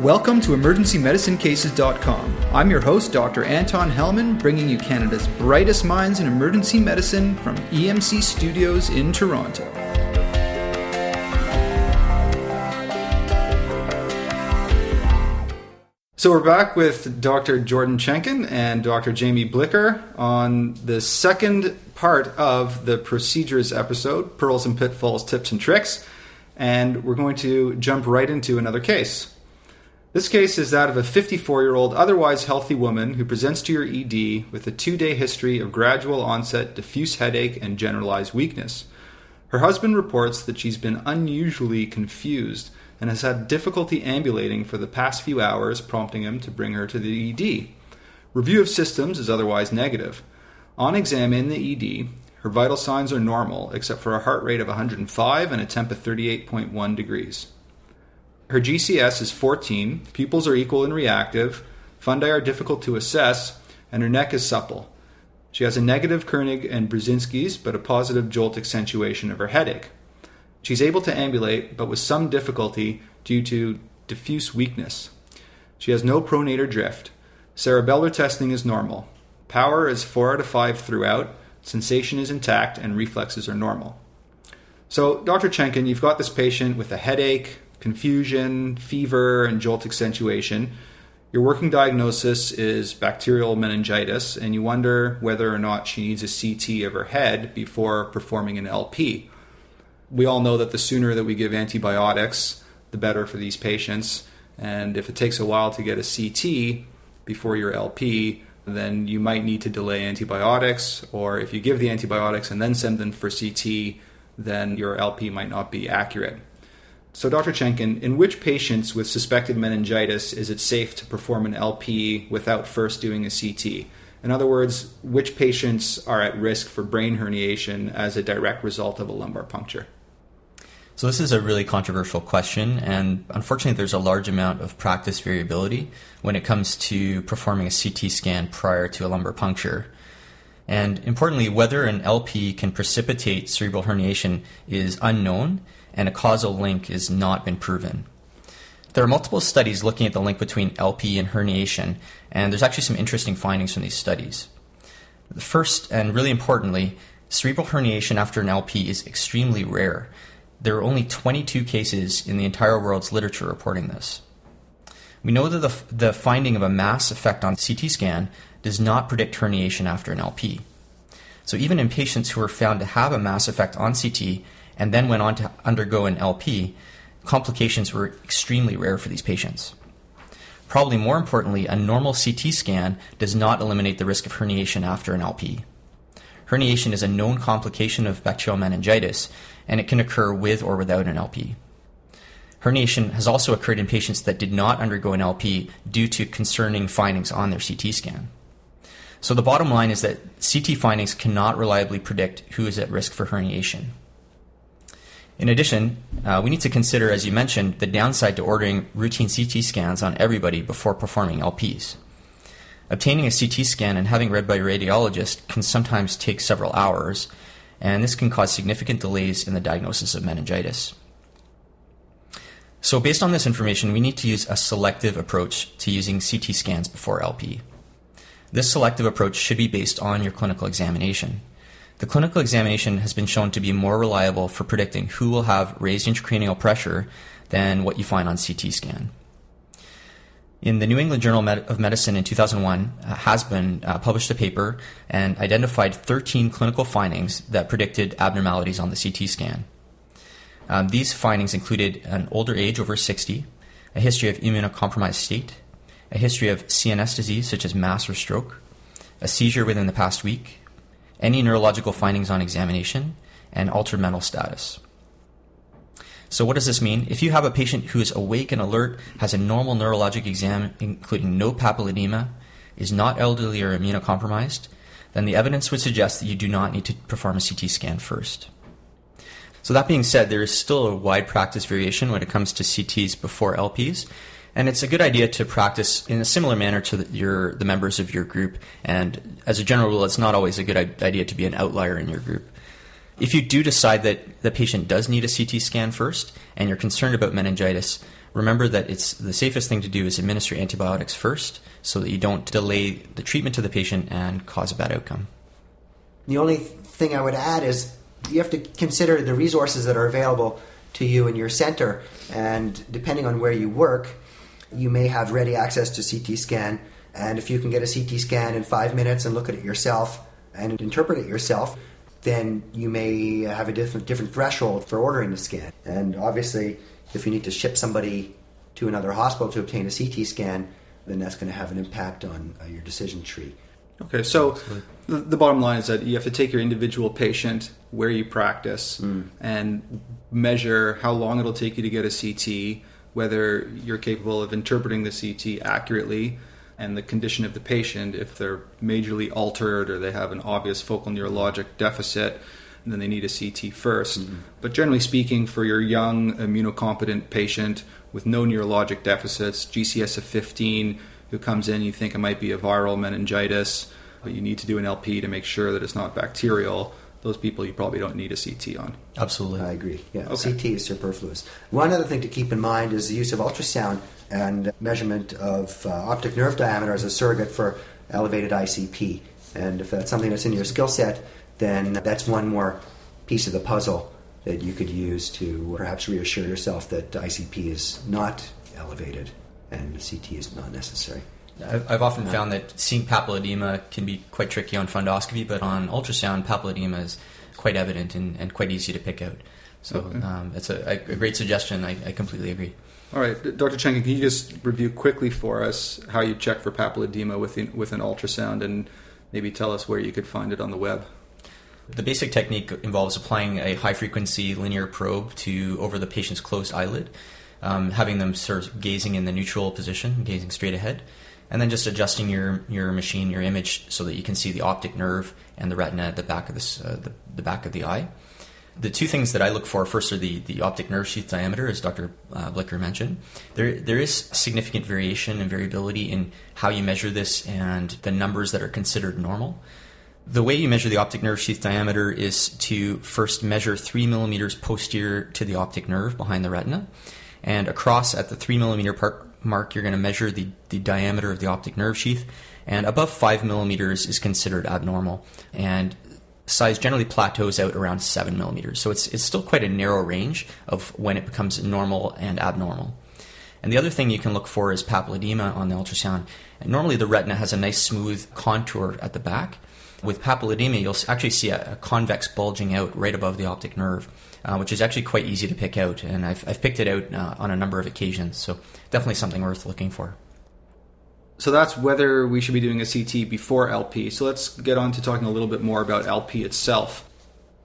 Welcome to EmergencyMedicineCases.com. I'm your host, Dr. Anton Helman, bringing you Canada's brightest minds in emergency medicine from EMC Studios in Toronto. So we're back with Dr. Jordan Chenkin and Dr. Jamie Blicker on the second part of the procedures episode, Pearls and Pitfalls, Tips and Tricks, and we're going to jump right into another case. This case is that of a 54 year old, otherwise healthy woman who presents to your ED with a two day history of gradual onset diffuse headache and generalized weakness. Her husband reports that she's been unusually confused and has had difficulty ambulating for the past few hours, prompting him to bring her to the ED. Review of systems is otherwise negative. On exam in the ED, her vital signs are normal, except for a heart rate of 105 and a temp of 38.1 degrees. Her GCS is 14, pupils are equal and reactive, fundi are difficult to assess, and her neck is supple. She has a negative Kernig and Brudzinski's, but a positive jolt accentuation of her headache. She's able to ambulate, but with some difficulty due to diffuse weakness. She has no pronator drift. Cerebellar testing is normal. Power is 4 out of 5 throughout, sensation is intact, and reflexes are normal. So, Dr. Chenkin, you've got this patient with a headache, confusion, fever, and jolt accentuation. Your working diagnosis is bacterial meningitis, and you wonder whether or not she needs a CT of her head before performing an LP we all know that the sooner that we give antibiotics, the better for these patients. And if it takes a while to get a CT before your LP, then you might need to delay antibiotics. Or if you give the antibiotics and then send them for CT, then your LP might not be accurate. So, Dr. Chenkin, in which patients with suspected meningitis is it safe to perform an LP without first doing a CT? In other words, which patients are at risk for brain herniation as a direct result of a lumbar puncture? So, this is a really controversial question, and unfortunately, there's a large amount of practice variability when it comes to performing a CT scan prior to a lumbar puncture. And importantly, whether an LP can precipitate cerebral herniation is unknown, and a causal link has not been proven. There are multiple studies looking at the link between LP and herniation, and there's actually some interesting findings from these studies. The first, and really importantly, cerebral herniation after an LP is extremely rare there are only 22 cases in the entire world's literature reporting this. We know that the, the finding of a mass effect on CT scan does not predict herniation after an LP. So even in patients who are found to have a mass effect on CT and then went on to undergo an LP, complications were extremely rare for these patients. Probably more importantly, a normal CT scan does not eliminate the risk of herniation after an LP. Herniation is a known complication of bacterial meningitis, and it can occur with or without an LP. Herniation has also occurred in patients that did not undergo an LP due to concerning findings on their CT scan. So the bottom line is that CT findings cannot reliably predict who is at risk for herniation. In addition, uh, we need to consider, as you mentioned, the downside to ordering routine CT scans on everybody before performing LPs. Obtaining a CT scan and having read by a radiologist can sometimes take several hours, and this can cause significant delays in the diagnosis of meningitis. So, based on this information, we need to use a selective approach to using CT scans before LP. This selective approach should be based on your clinical examination. The clinical examination has been shown to be more reliable for predicting who will have raised intracranial pressure than what you find on CT scan. In the New England Journal of Medicine in 2001, uh, Hasbun uh, published a paper and identified 13 clinical findings that predicted abnormalities on the CT scan. Um, these findings included an older age over 60, a history of immunocompromised state, a history of CNS disease such as mass or stroke, a seizure within the past week, any neurological findings on examination, and altered mental status. So, what does this mean? If you have a patient who is awake and alert, has a normal neurologic exam, including no papilledema, is not elderly or immunocompromised, then the evidence would suggest that you do not need to perform a CT scan first. So, that being said, there is still a wide practice variation when it comes to CTs before LPs. And it's a good idea to practice in a similar manner to the, your, the members of your group. And as a general rule, it's not always a good idea to be an outlier in your group. If you do decide that the patient does need a CT scan first and you're concerned about meningitis, remember that it's the safest thing to do is administer antibiotics first so that you don't delay the treatment to the patient and cause a bad outcome. The only thing I would add is you have to consider the resources that are available to you in your center, and depending on where you work, you may have ready access to CT scan. And if you can get a CT scan in five minutes and look at it yourself and interpret it yourself, then you may have a different different threshold for ordering the scan. And obviously, if you need to ship somebody to another hospital to obtain a CT scan, then that's going to have an impact on uh, your decision tree. Okay, so the, the, bottom line is that you have to take your individual patient where you practice mm. and measure how long it'll take you to get a CT, whether you're capable of interpreting the CT accurately, and the condition of the patient. If they're majorly altered or they have an obvious focal neurologic deficit, then they need a CT 1st mm-hmm. But generally speaking, for your young immunocompetent patient with no neurologic deficits, GCS of 15, who comes in, you think it might be a viral meningitis, but you need to do an LP to make sure that it's not bacterial. Those people you probably don't need a CT on. Absolutely. I agree. Yeah, okay. CT is superfluous. One other thing to keep in mind is the use of ultrasound and measurement of uh, optic nerve diameter as a surrogate for elevated ICP. And if that's something that's in your skill set, then that's one more piece of the puzzle that you could use to perhaps reassure yourself that ICP is not elevated and CT is not necessary. I've often found that seeing papilledema can be quite tricky on fundoscopy, but on ultrasound, papilledema is quite evident and, and quite easy to pick out. So okay. um, it's a, a, great suggestion. I, I, completely agree. All right, Dr. Cheng, can you just review quickly for us how you check for papilledema with, with an ultrasound and maybe tell us where you could find it on the web? The basic technique involves applying a high frequency linear probe to over the patient's closed eyelid, um, having them sort of gazing in the neutral position, gazing straight ahead, and then just adjusting your, your machine, your image, so that you can see the optic nerve and the retina at the back of this, uh, the, the back of the eye. The two things that I look for first are the, the optic nerve sheath diameter, as Dr. Uh, Blicker mentioned. There, there is significant variation and variability in how you measure this and the numbers that are considered normal. The way you measure the optic nerve sheath diameter is to first measure three millimeters posterior to the optic nerve behind the retina. And across at the three millimeter mark, you're going to measure the, the diameter of the optic nerve sheath. And above five millimeters is considered abnormal. And size generally plateaus out around seven millimeters. So it's, it's still quite a narrow range of when it becomes normal and abnormal. And the other thing you can look for is papilledema on the ultrasound. And normally the retina has a nice smooth contour at the back. With papilledema, you'll actually see a, a convex bulging out right above the optic nerve, uh, which is actually quite easy to pick out. And I've, I've picked it out uh, on a number of occasions. So definitely something worth looking for. So that's whether we should be doing a CT before LP. So let's get on to talking a little bit more about LP itself.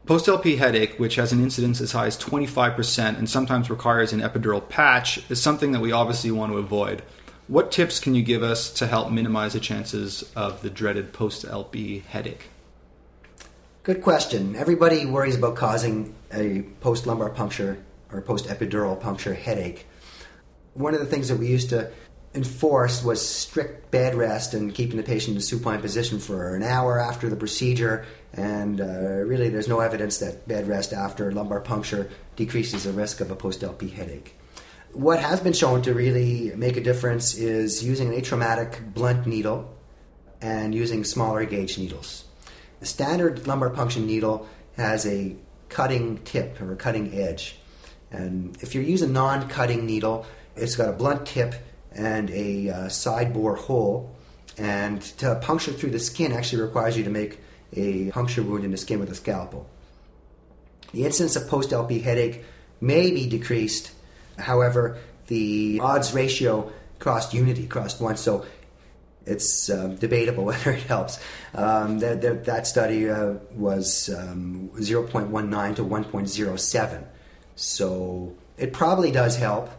Post LP headache, which has an incidence as high as 25% and sometimes requires an epidural patch, is something that we obviously want to avoid. What tips can you give us to help minimize the chances of the dreaded post LP headache? Good question. Everybody worries about causing a post lumbar puncture or post epidural puncture headache. One of the things that we used to enforce was strict bed rest and keeping the patient in a supine position for an hour after the procedure. And uh, really, there's no evidence that bed rest after lumbar puncture decreases the risk of a post LP headache. What has been shown to really make a difference is using an atraumatic blunt needle and using smaller gauge needles. The standard lumbar puncture needle has a cutting tip or a cutting edge. And if you use a non cutting needle, it's got a blunt tip and a uh, side bore hole. And to puncture through the skin actually requires you to make a puncture wound in the skin with a scalpel. The incidence of post LP headache may be decreased However, the odds ratio crossed unity, crossed one, so it's um, debatable whether it helps. Um, that, that, that, study uh, was um, 0.19 to 1.07, so it probably does help.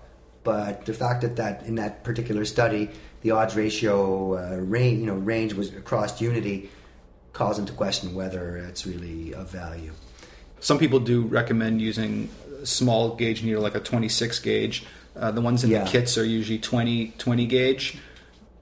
But the fact that, that in that particular study, the odds ratio uh, range, you know, range was across unity, calls into question whether it's really of value. Some people do recommend using small gauge needle, like a 26 gauge. Uh, the ones in yeah. the kits are usually 20, 20 gauge.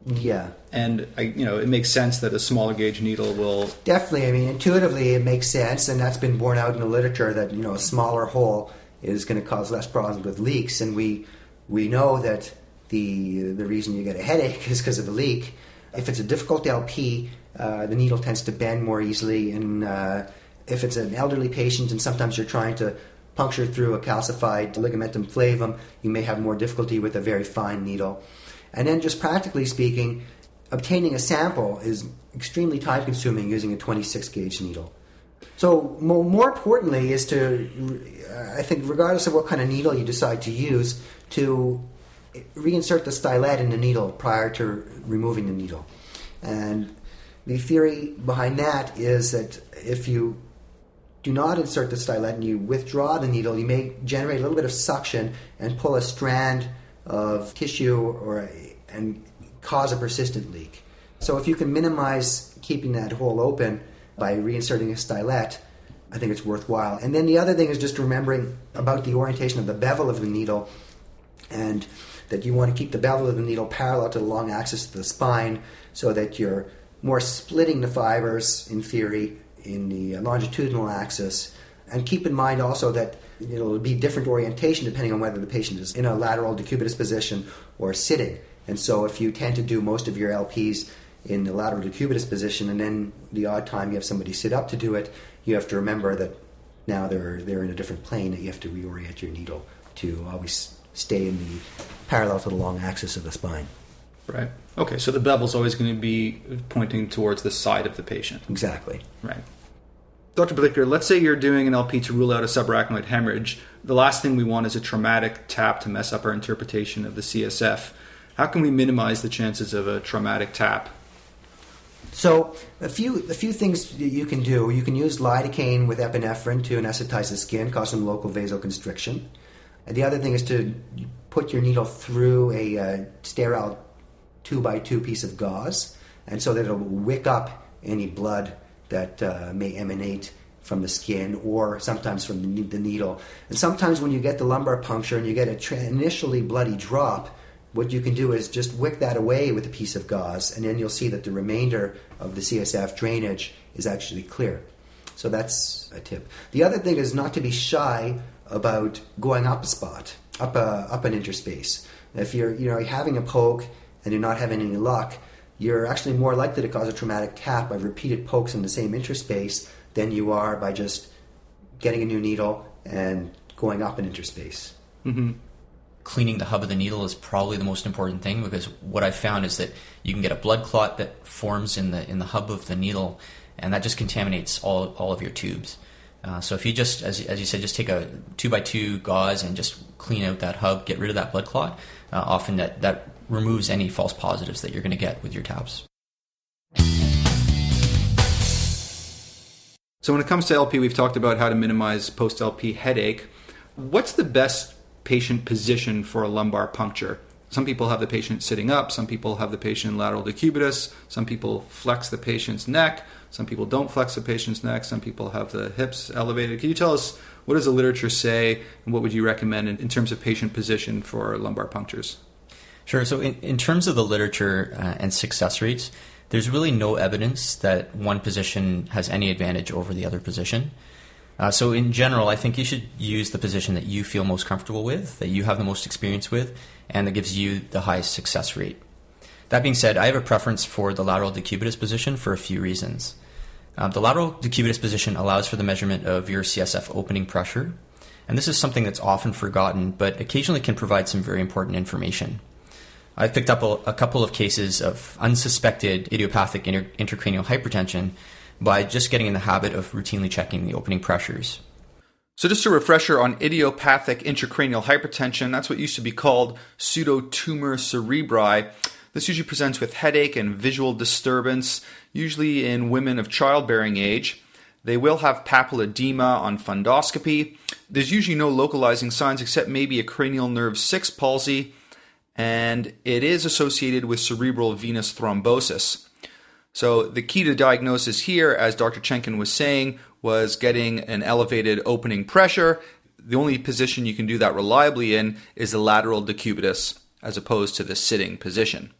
Yeah, and I, you know, it makes sense that a smaller gauge needle will definitely. I mean, intuitively, it makes sense, and that's been borne out in the literature that you know a smaller hole is going to cause less problems with leaks, and we We know that the the reason you get a headache is because of a leak. If it's a difficult LP, uh, the needle tends to bend more easily, and uh, if it's an elderly patient, and sometimes you're trying to puncture through a calcified ligamentum flavum, you may have more difficulty with a very fine needle. And then, just practically speaking, obtaining a sample is extremely time consuming using a 26 gauge needle. So, more importantly, is to, uh, I think, regardless of what kind of needle you decide to use, to reinsert the stylet in the needle prior to removing the needle. And the theory behind that is that if you do not insert the stylet and you withdraw the needle, you may generate a little bit of suction and pull a strand of tissue or a, and cause a persistent leak. So if you can minimize keeping that hole open by reinserting a stylet, I think it's worthwhile. And then the other thing is just remembering about the orientation of the bevel of the needle and that you want to keep the bevel of the needle parallel to the long axis of the spine so that you're more splitting the fibers in theory in the longitudinal axis. And keep in mind also that it'll be different orientation depending on whether the patient is in a lateral decubitus position or sitting. And so if you tend to do most of your LPs in the lateral decubitus position and then the odd time you have somebody sit up to do it, you have to remember that now they're, they're in a different plane that you have to reorient your needle to always stay in the parallel to the long axis of the spine. Right. Okay, so the bevel's always going to be pointing towards the side of the patient. Exactly. Right. Dr. Blicker, let's say you're doing an LP to rule out a subarachnoid hemorrhage. The last thing we want is a traumatic tap to mess up our interpretation of the CSF. How can we minimize the chances of a traumatic tap? So a few a few things you can do. You can use lidocaine with epinephrine to anesthetize the skin, cause some local vasoconstriction. And the other thing is to put your needle through a uh, sterile two by two piece of gauze, and so that it'll wick up any blood that uh, may emanate from the skin or sometimes from the, needle. And sometimes when you get the lumbar puncture and you get a tra- initially bloody drop, what you can do is just wick that away with a piece of gauze, and then you'll see that the remainder of the CSF drainage is actually clear. So that's a tip. The other thing is not to be shy about going up a spot, up a, up an interspace. If you're you know having a poke and you're not having any luck, you're actually more likely to cause a traumatic tap by repeated pokes in the same interspace than you are by just getting a new needle and going up an interspace. Mm-hmm. Cleaning the hub of the needle is probably the most important thing because what I've found is that you can get a blood clot that forms in the in the hub of the needle, and that just contaminates all all of your tubes. Uh, so if you just, as, as you said, just take a two by two gauze and just clean out that hub, get rid of that blood clot, uh, often that, that removes any false positives that you're going to get with your taps. So when it comes to LP, we've talked about how to minimize post LP headache. What's the best patient position for a lumbar puncture? Some people have the patient sitting up, some people have the patient lateral decubitus, some people flex the patient's neck, some people don't flex the patient's neck, some people have the hips elevated. Can you tell us what does the literature say and what would you recommend in, in terms of patient position for lumbar punctures? Sure. So, in, in terms of the literature uh, and success rates, there's really no evidence that one position has any advantage over the other position. Uh, so, in general, I think you should use the position that you feel most comfortable with, that you have the most experience with, and that gives you the highest success rate. That being said, I have a preference for the lateral decubitus position for a few reasons. Uh, the lateral decubitus position allows for the measurement of your CSF opening pressure, and this is something that's often forgotten, but occasionally can provide some very important information. I've picked up a, a couple of cases of unsuspected idiopathic inter- intracranial hypertension by just getting in the habit of routinely checking the opening pressures. So, just a refresher on idiopathic intracranial hypertension, that's what used to be called pseudotumor cerebri. This usually presents with headache and visual disturbance, usually in women of childbearing age. They will have papilledema on fundoscopy. There's usually no localizing signs except maybe a cranial nerve 6 palsy, and it is associated with cerebral venous thrombosis. So, the key to diagnosis here, as Dr. Chenkin was saying, was getting an elevated opening pressure. The only position you can do that reliably in is the lateral decubitus, as opposed to the sitting position.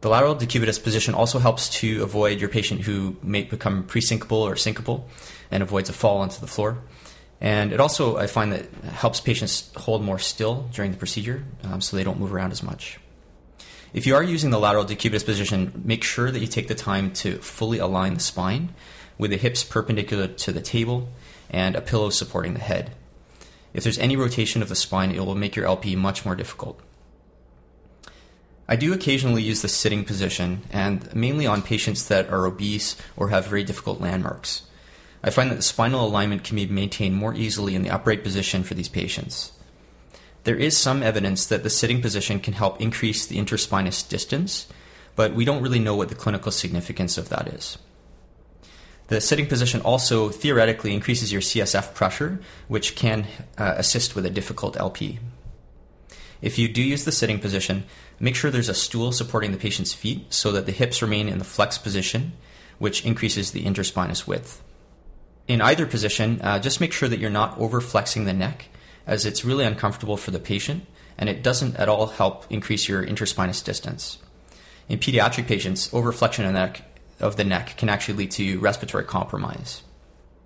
The lateral decubitus position also helps to avoid your patient who may become presyncopal or syncopal and avoids a fall onto the floor. And it also, I find that helps patients hold more still during the procedure um, so they don't move around as much. If you are using the lateral decubitus position, make sure that you take the time to fully align the spine with the hips perpendicular to the table and a pillow supporting the head. If there's any rotation of the spine, it will make your LP much more difficult. I do occasionally use the sitting position, and mainly on patients that are obese or have very difficult landmarks. I find that the spinal alignment can be maintained more easily in the upright position for these patients. There is some evidence that the sitting position can help increase the interspinous distance, but we don't really know what the clinical significance of that is. The sitting position also theoretically increases your CSF pressure, which can uh, assist with a difficult LP. If you do use the sitting position, make sure there's a stool supporting the patient's feet so that the hips remain in the flex position, which increases the interspinous width. In either position, uh, just make sure that you're not over flexing the neck, as it's really uncomfortable for the patient and it doesn't at all help increase your interspinous distance. In pediatric patients, overflexion of the neck, of the neck can actually lead to respiratory compromise.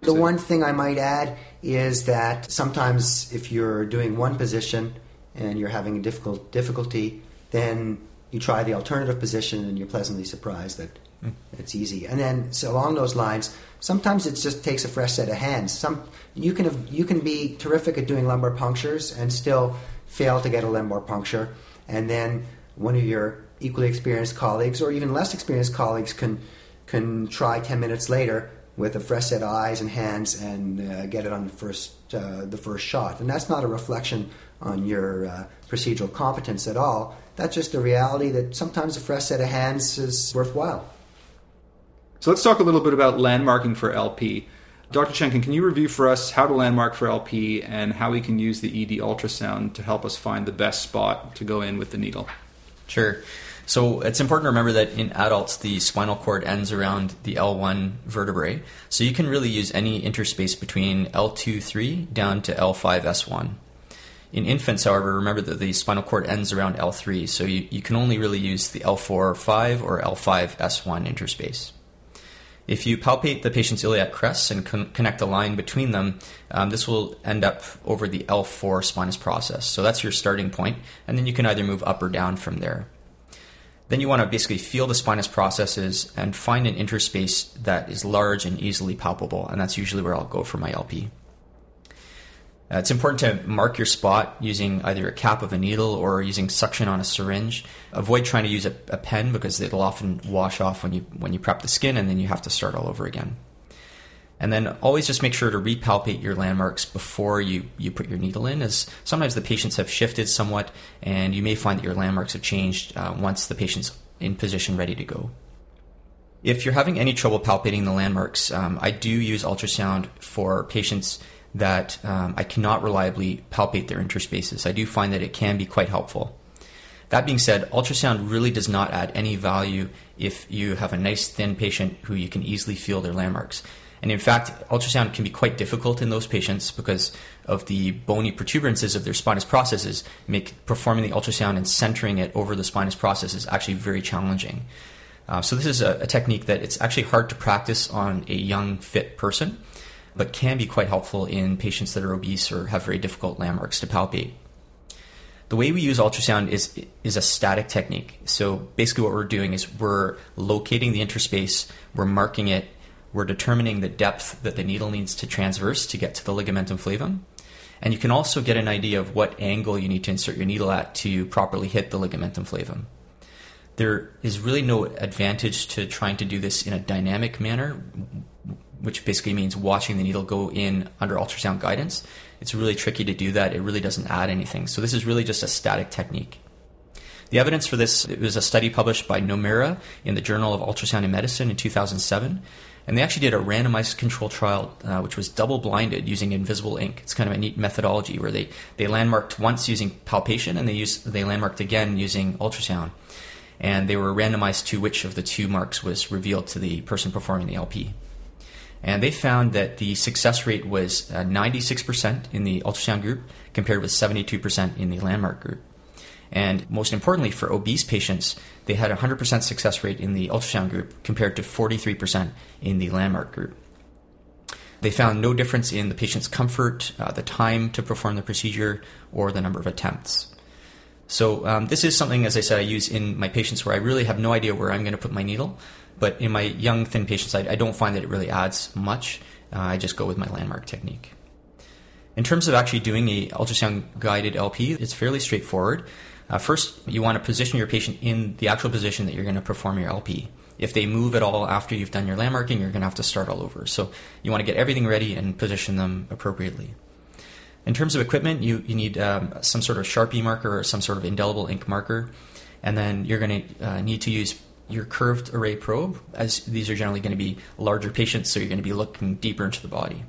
The one thing I might add is that sometimes if you're doing one position and you're having a difficult difficulty, then you try the alternative position and you're pleasantly surprised that mm. it's easy. And then so along those lines, sometimes it just takes a fresh set of hands. Some you can have, you can be terrific at doing lumbar punctures and still fail to get a lumbar puncture, and then one of your equally experienced colleagues or even less experienced colleagues can can try 10 minutes later with a fresh set of eyes and hands and uh, get it on the first uh, the first shot. And that's not a reflection on your uh, procedural competence at all. That's just a reality that sometimes a fresh set of hands is worthwhile. So let's talk a little bit about landmarking for LP. Dr. Chenkin, can you review for us how to landmark for LP and how we can use the ED ultrasound to help us find the best spot to go in with the needle? Sure. So it's important to remember that in adults, the spinal cord ends around the L1 vertebrae. So you can really use any interspace between L2, 3 down to L5, S1. In infants, however, remember that the spinal cord ends around L3, so you, you can only really use the L4, 5 or L5, S1 interspace. If you palpate the patient's iliac crests and con- connect a line between them, um, this will end up over the L4 spinous process. So that's your starting point, and then you can either move up or down from there. Then you want to basically feel the spinous processes and find an interspace that is large and easily palpable, and that's usually where I'll go for my LP. Uh, it's important to mark your spot using either a cap of a needle or using suction on a syringe. Avoid trying to use a, a, pen because it'll often wash off when you when you prep the skin and then you have to start all over again. And then always just make sure to repalpate your landmarks before you, you put your needle in, as sometimes the patients have shifted somewhat, and you may find that your landmarks have changed uh, once the patient's in position ready to go. If you're having any trouble palpating the landmarks, um, I do use ultrasound for patients that um, I cannot reliably palpate their interspaces. I do find that it can be quite helpful. That being said, ultrasound really does not add any value if you have a nice thin patient who you can easily feel their landmarks. And in fact, ultrasound can be quite difficult in those patients because of the bony protuberances of their spinous processes, make performing the ultrasound and centering it over the spinous process is actually very challenging. Uh, so this is a, a technique that it's actually hard to practice on a young, fit person but can be quite helpful in patients that are obese or have very difficult landmarks to palpate. The way we use ultrasound is is a static technique. So basically, what we're doing is we're locating the interspace, we're marking it, we're determining the depth that the needle needs to transverse to get to the ligamentum flavum, and you can also get an idea of what angle you need to insert your needle at to properly hit the ligamentum flavum. There is really no advantage to trying to do this in a dynamic manner which basically means watching the needle go in under ultrasound guidance. It's really tricky to do that. It really doesn't add anything. So this is really just a static technique. The evidence for this it was a study published by Nomura in the Journal of Ultrasound in Medicine in 2007. And they actually did a randomized control trial, uh, which was double blinded using invisible ink. It's kind of a neat methodology where they, they landmarked once using palpation and they, used, they landmarked again using ultrasound. And they were randomized to which of the two marks was revealed to the person performing the LP. And they found that the success rate was uh, 96% in the ultrasound group compared with 72% in the landmark group. And most importantly, for obese patients, they had a 100% success rate in the ultrasound group compared to 43% in the landmark group. They found no difference in the patient's comfort, uh, the time to perform the procedure, or the number of attempts. So, um, this is something, as I said, I use in my patients where I really have no idea where I'm going to put my needle. But in my young, thin patients, I, I don't find that it really adds much. Uh, I just go with my landmark technique. In terms of actually doing a ultrasound guided LP, it's fairly straightforward. Uh, first, you want to position your patient in the actual position that you're going to perform your LP. If they move at all after you've done your landmarking, you're going to have to start all over. So you want to get everything ready and position them appropriately. In terms of equipment, you, you need um, some sort of Sharpie marker or some sort of indelible ink marker. And then you're going to uh, need to use your curved array probe, as these are generally going to be larger patients, so you're going to be looking deeper into the body.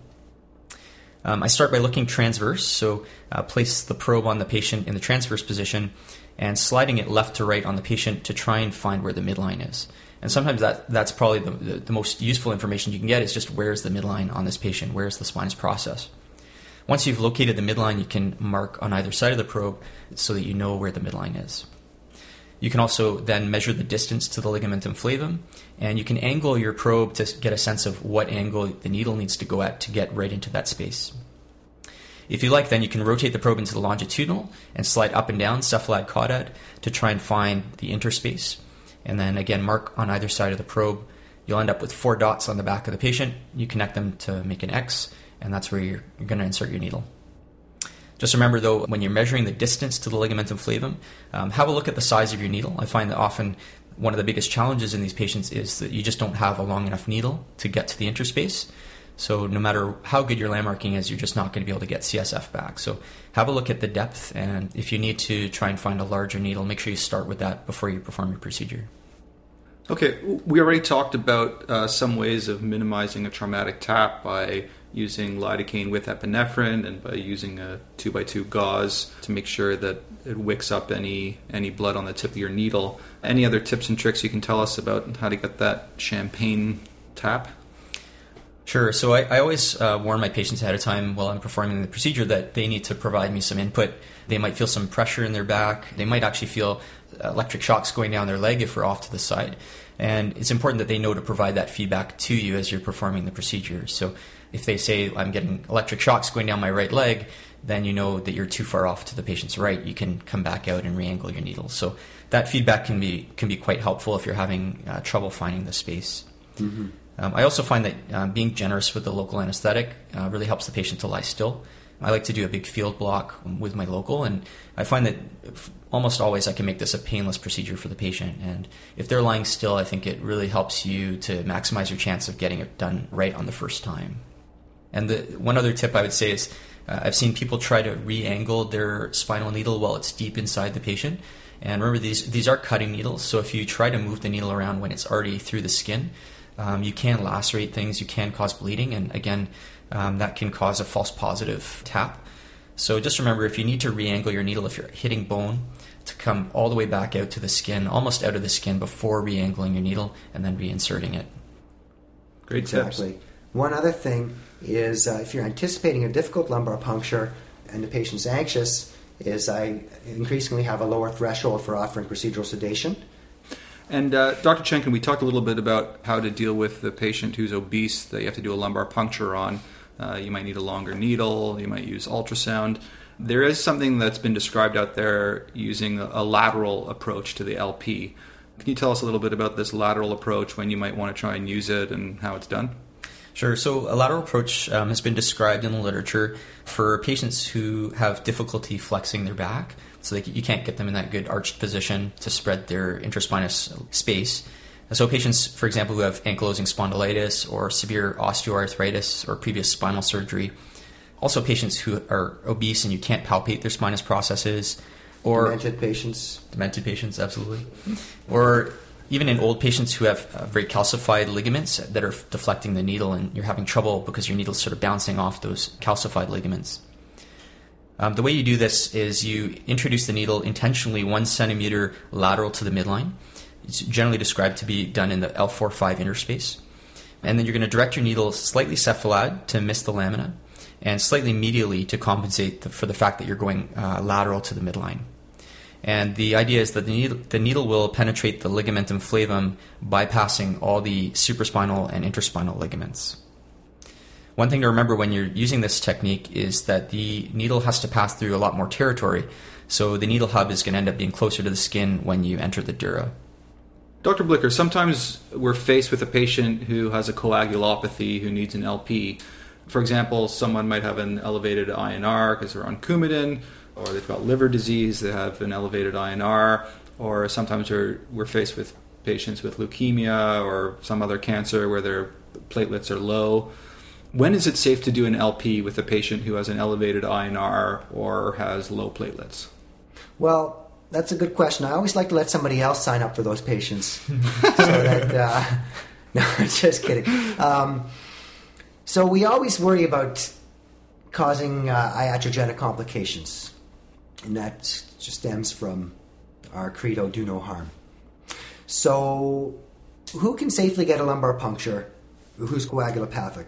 Um, I start by looking transverse, so uh, place the probe on the patient in the transverse position and sliding it left to right on the patient to try and find where the midline is. And sometimes that, that's probably the, the, the most useful information you can get is just where's the midline on this patient, where's the spinous process. Once you've located the midline, you can mark on either side of the probe so that you know where the midline is. You can also then measure the distance to the ligamentum flavum, and you can angle your probe to get a sense of what angle the needle needs to go at to get right into that space. If you like, then you can rotate the probe into the longitudinal and slide up and down cephalad caudad to try and find the interspace. And then again, mark on either side of the probe. You'll end up with four dots on the back of the patient. You connect them to make an X, and that's where you're, you're going to insert your needle. Just remember though, when you're measuring the distance to the ligamentum flavum, um, have a look at the size of your needle. I find that often one of the biggest challenges in these patients is that you just don't have a long enough needle to get to the interspace. So no matter how good your landmarking is, you're just not going to be able to get CSF back. So have a look at the depth, and if you need to try and find a larger needle, make sure you start with that before you perform your procedure. Okay, we already talked about uh, some ways of minimizing a traumatic tap by using lidocaine with epinephrine and by using a two by two gauze to make sure that it wicks up any any blood on the tip of your needle. Any other tips and tricks you can tell us about how to get that champagne tap? Sure. So I, I always uh, warn my patients ahead of time while I'm performing the procedure that they need to provide me some input. They might feel some pressure in their back. They might actually feel electric shocks going down their leg if we're off to the side. And it's important that they know to provide that feedback to you as you're performing the procedure. So if they say, I'm getting electric shocks going down my right leg, then you know that you're too far off to the patient's right. You can come back out and re-angle your needle. So that feedback can be can be quite helpful if you're having uh, trouble finding the space. Mm-hmm. Um, I also find that um, being generous with the local anesthetic uh, really helps the patient to lie still. I like to do a big field block with my local, and I find that almost always I can make this a painless procedure for the patient. And if they're lying still, I think it really helps you to maximize your chance of getting it done right on the first time. And the one other tip I would say is uh, I've seen people try to re-angle their spinal needle while it's deep inside the patient. And remember, these these are cutting needles, so if you try to move the needle around when it's already through the skin, um, you can lacerate things, you can cause bleeding, and again, um, that can cause a false positive tap. So just remember if you need to re angle your needle, if you're hitting bone, to come all the way back out to the skin, almost out of the skin before re angling your needle and then reinserting it. Great exactly. tips. One other thing is uh, if you're anticipating a difficult lumbar puncture and the patient's anxious, is I increasingly have a lower threshold for offering procedural sedation. And uh, Dr. Chenkin, we talked a little bit about how to deal with the patient who's obese that you have to do a lumbar puncture on. Uh, you might need a longer needle, you might use ultrasound. There is something that's been described out there using a lateral approach to the LP. Can you tell us a little bit about this lateral approach, when you might want to try and use it, and how it's done? Sure. So, a lateral approach um, has been described in the literature for patients who have difficulty flexing their back so they, you can't get them in that good arched position to spread their interspinous space. So patients, for example, who have ankylosing spondylitis or severe osteoarthritis or previous spinal surgery, also patients who are obese and you can't palpate their spinous processes, or demented patients, demented patients, absolutely, or even in old patients who have uh, very calcified ligaments that are deflecting the needle and you're having trouble because your needle's sort of bouncing off those calcified ligaments. Um, the way you do this is you introduce the needle intentionally one centimeter lateral to the midline. It's generally described to be done in the L4-5 interspace. And then you're going to direct your needle slightly cephalad to miss the lamina and slightly medially to compensate the, for the fact that you're going uh, lateral to the midline. And the idea is that the needle, the needle will penetrate the ligamentum flavum, bypassing all the supraspinal and interspinal ligaments. One thing to remember when you're using this technique is that the needle has to pass through a lot more territory. So the needle hub is going to end up being closer to the skin when you enter the dura. Dr. Blicker, sometimes we're faced with a patient who has a coagulopathy who needs an LP. For example, someone might have an elevated INR because they're on Coumadin, or they've got liver disease, they have an elevated INR, or sometimes we're, we're faced with patients with leukemia or some other cancer where their platelets are low. When is it safe to do an LP with a patient who has an elevated INR or has low platelets? Well, that's a good question. I always like to let somebody else sign up for those patients. so that, uh, no, just kidding. Um, so we always worry about causing uh, iatrogenic complications, and that just stems from our credo: do no harm. So, who can safely get a lumbar puncture? Who's coagulopathic?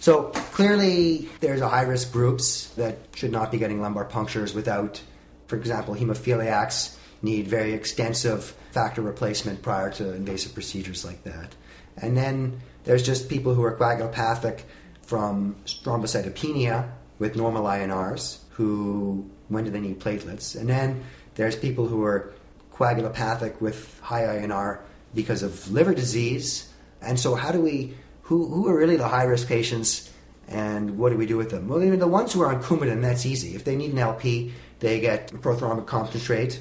So clearly, there's high risk groups that should not be getting lumbar punctures without, for example, hemophiliacs need very extensive factor replacement prior to invasive procedures like that. And then there's just people who are coagulopathic from thrombocytopenia with normal INRs who when do they need platelets? And then there's people who are coagulopathic with high INR because of liver disease. And so how do we who, who are really the high risk patients and what do we do with them? Well, even the ones who are on Coumadin, that's easy. If they need an LP, they get prothrombic concentrate,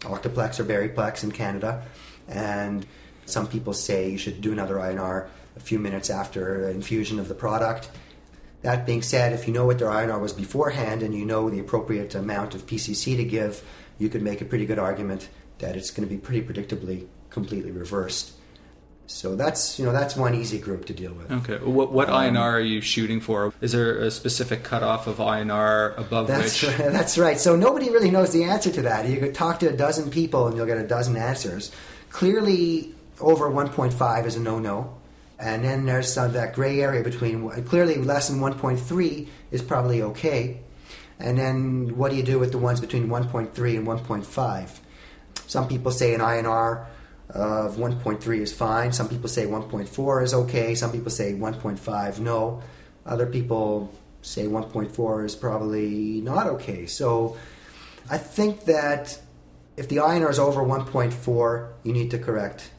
Octaplex or Beriplex in Canada, and some people say you should do another INR a few minutes after infusion of the product. That being said, if you know what their INR was beforehand and you know the appropriate amount of PCC to give, you could make a pretty good argument that it's going to be pretty predictably completely reversed. So that's you know that's one easy group to deal with. Okay, what what um, INR are you shooting for? Is there a specific cutoff of INR above that's which? Right, that's right. So nobody really knows the answer to that. You could talk to a dozen people and you'll get a dozen answers. Clearly, over 1.5 is a no-no, and then there's some, that gray area between. Clearly, less than 1.3 is probably okay, and then what do you do with the ones between 1.3 and 1.5? Some people say an INR of 1.3 is fine. Some people say 1.4 is okay. Some people say 1.5 no. Other people say 1.4 is probably not okay. So I think that if the INR is over 1.4, you need to correct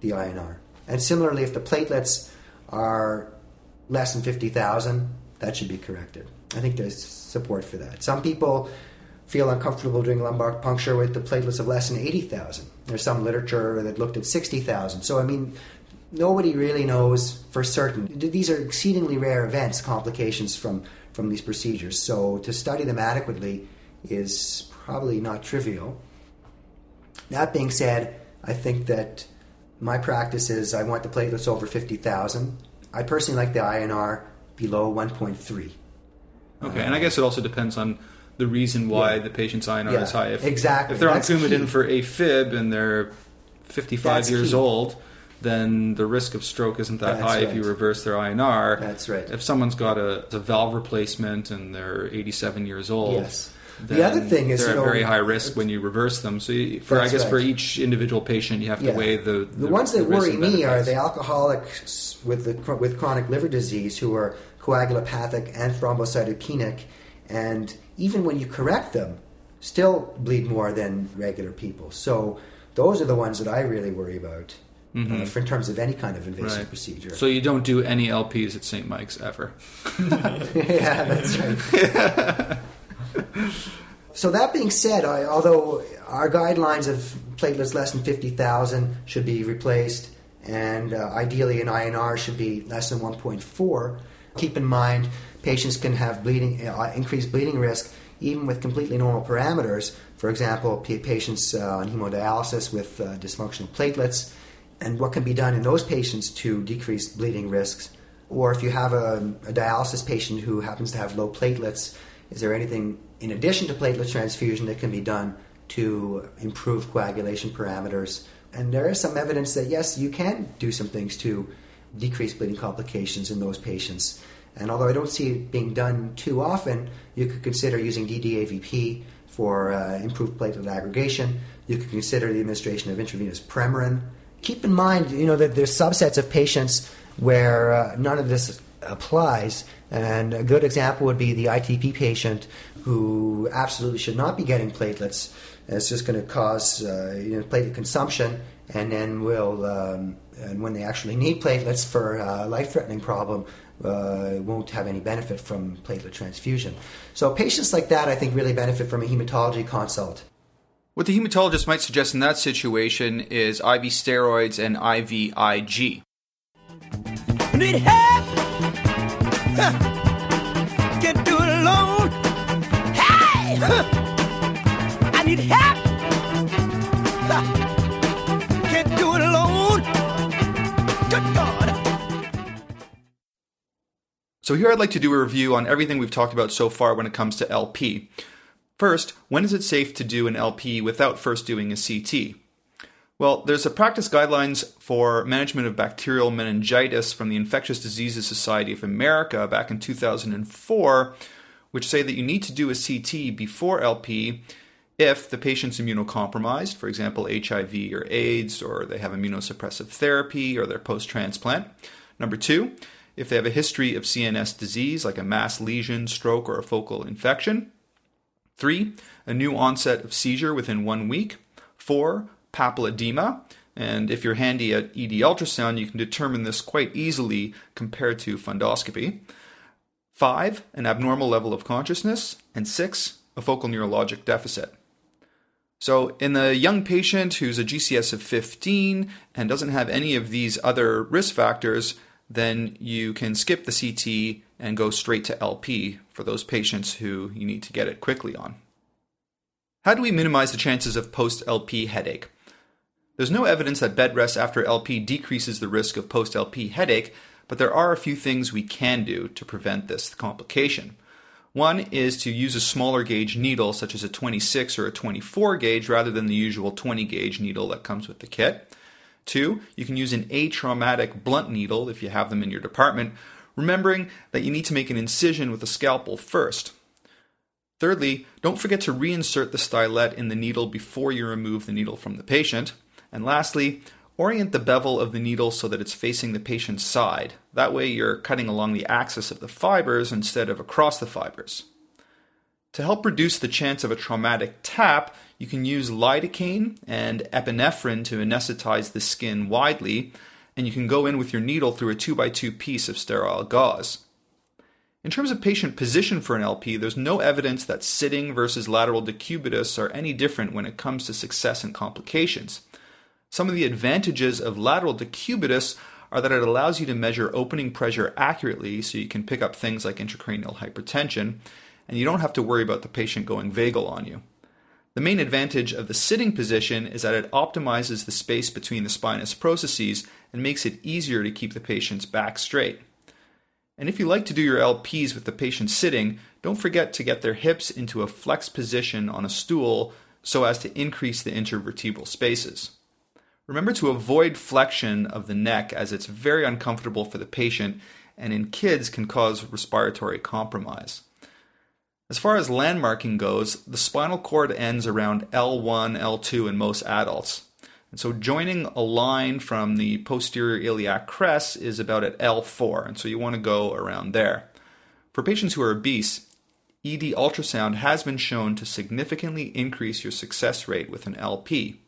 the INR. And similarly, if the platelets are less than 50,000, that should be corrected. I think there's support for that. Some people feel uncomfortable doing lumbar puncture with the platelets of less than 80,000. There's some literature that looked at 60,000. So, I mean, nobody really knows for certain. These are exceedingly rare events, complications from, from these procedures. So, to study them adequately is probably not trivial. That being said, I think that my practice is I want the platelets over 50,000. I personally like the INR below 1.3. Okay, and I guess it also depends on the reason why yeah. the patient's INR yeah, is high. If, exactly. If they're That's on Coumadin key. for AFib and they're 55 That's years key. old, then the risk of stroke isn't that That's high if you reverse their INR. That's right. If someone's got a, a valve replacement and they're 87 years old, Yes. The other thing is, they're at know, very high risk when you reverse them. So you, for I guess for each individual patient, you have to Yeah. weigh the The, ones that the worry me are the alcoholics with the with chronic liver disease who are coagulopathic and thrombocytopenic, and even when you correct them, still bleed more than regular people. So those are the ones that I really worry about uh, for in terms of any kind of invasive Mm-hmm. Right. procedure. So you don't do any LPs at St. Mike's ever. yeah, that's right. so that being said, I, although our guidelines of platelets less than fifty thousand should be replaced, and uh, ideally an INR should be less than one point four, keep in mind patients can have bleeding, uh, increased bleeding risk even with completely normal parameters. For example, patients uh, on hemodialysis with uh, dysfunctional platelets, and what can be done in those patients to decrease bleeding risks. Or if you have a, a dialysis patient who happens to have low platelets, is there anything in addition to platelet transfusion that can be done to improve coagulation parameters? And there is some evidence that yes, you can do some things to decrease bleeding complications in those patients. And although I don't see it being done too often, you could consider using DDAVP for uh, improved platelet aggregation. You could consider the administration of intravenous Premarin. Keep in mind, you know, that there's subsets of patients where uh, none of this applies. And a good example would be the ITP patient who absolutely should not be getting platelets. It's just going to cause uh, you know, platelet consumption, and then will um, and when they actually need platelets for a life-threatening problem, uh, won't have any benefit from platelet transfusion. So patients like that, I think, really benefit from a hematology consult. What the hematologist might suggest in that situation is IV steroids and IVIG. Need help! Can't do it alone! Hey! I need help! Can't do it alone! Good God! So here I'd like to do a review on everything we've talked about so far when it comes to LP. First, when is it safe to do an LP without first doing a CT? Well, there's a practice guidelines for management of bacterial meningitis from the Infectious Diseases Society of America back in 2004, which say that you need to do a CT before LP if the patient's immunocompromised, for example, HIV or AIDS, or they have immunosuppressive therapy, or they're post transplant. Number two, if they have a history of CNS disease like a mass lesion, stroke, or a focal infection. Three, a new onset of seizure within one week. Four, papilledema. And if you're handy at ED ultrasound, you can determine this quite easily compared to fundoscopy. Five, an abnormal level of consciousness. And six, a focal neurologic deficit. So, in the young patient who's a GCS of 15 and doesn't have any of these other risk factors, then you can skip the CT and go straight to LP for those patients who you need to get it quickly on. How do we minimize the chances of post LP headache? There's no evidence that bed rest after LP decreases the risk of post LP headache, but there are a few things we can do to prevent this complication. One is to use a smaller gauge needle, such as a 26 or a 24 gauge, rather than the usual 20 gauge needle that comes with the kit. Two, you can use an atraumatic blunt needle if you have them in your department, remembering that you need to make an incision with a scalpel first. Thirdly, don't forget to reinsert the stylet in the needle before you remove the needle from the patient. And lastly, orient the bevel of the needle so that it's facing the patient's side. That way, you're cutting along the axis of the fibers instead of across the fibers. To help reduce the chance of a traumatic tap, you can use lidocaine and epinephrine to anesthetize the skin widely, and you can go in with your needle through a 2x2 piece of sterile gauze. In terms of patient position for an LP, there's no evidence that sitting versus lateral decubitus are any different when it comes to success and complications. Some of the advantages of lateral decubitus are that it allows you to measure opening pressure accurately so you can pick up things like intracranial hypertension, and you don't have to worry about the patient going vagal on you. The main advantage of the sitting position is that it optimizes the space between the spinous processes and makes it easier to keep the patient's back straight. And if you like to do your LPs with the patient sitting, don't forget to get their hips into a flexed position on a stool so as to increase the intervertebral spaces. Remember to avoid flexion of the neck as it's very uncomfortable for the patient and in kids can cause respiratory compromise. As far as landmarking goes, the spinal cord ends around L1, L2 in most adults. And so joining a line from the posterior iliac crest is about at L4, and so you want to go around there. For patients who are obese, ED ultrasound has been shown to significantly increase your success rate with an LP.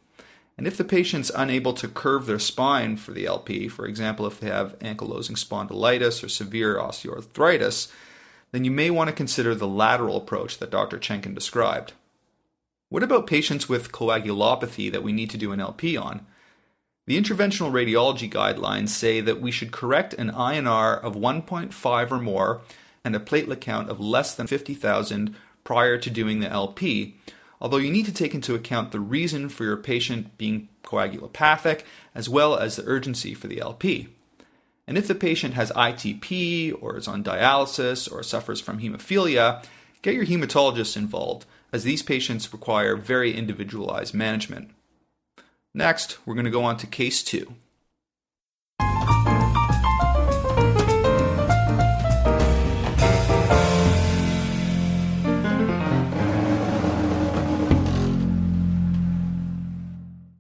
And if the patient's unable to curve their spine for the LP, for example, if they have ankylosing spondylitis or severe osteoarthritis, then you may want to consider the lateral approach that Dr. Chenkin described. What about patients with coagulopathy that we need to do an LP on? The interventional radiology guidelines say that we should correct an INR of 1.5 or more and a platelet count of less than 50,000 prior to doing the LP, although you need to take into account the reason for your patient being coagulopathic as well as the urgency for the LP. And if the patient has ITP or is on dialysis or suffers from hemophilia, get your hematologist involved, as these patients require very individualized management. Next, we're going to go on to case two.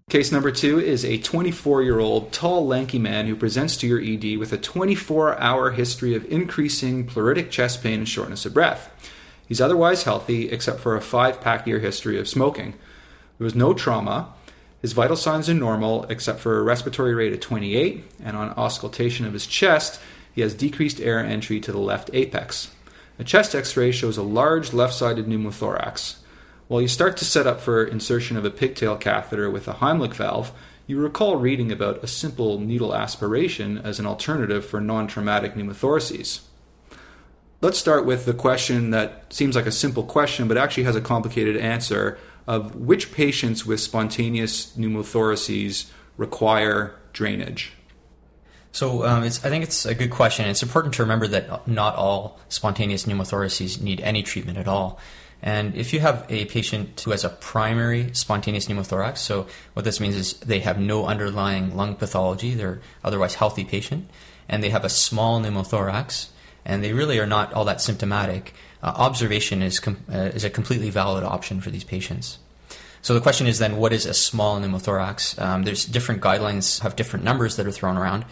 Case number two is a 24 year old tall, lanky man who presents to your ED with a 24 hour history of increasing pleuritic chest pain and shortness of breath. He's otherwise healthy except for a five pack year history of smoking. There was no trauma. His vital signs are normal except for a respiratory rate of 28, and on auscultation of his chest, he has decreased air entry to the left apex. A chest x ray shows a large left sided pneumothorax. While you start to set up for insertion of a pigtail catheter with a Heimlich valve, you recall reading about a simple needle aspiration as an alternative for non traumatic pneumothoraces. Let's start with the question that seems like a simple question but actually has a complicated answer of which patients with spontaneous pneumothoraces require drainage. So um, I think it's a good question. It's important to remember that not all spontaneous pneumothoraces need any treatment at all. And if you have a patient who has a primary spontaneous pneumothorax, so what this means is they have no underlying lung pathology, they're otherwise healthy patient, and they have a small pneumothorax, and they really are not all that symptomatic, uh, observation is, com- uh, is a completely valid option for these patients. So the question is then, what is a small pneumothorax? Um, there's different guidelines have different numbers that are thrown around.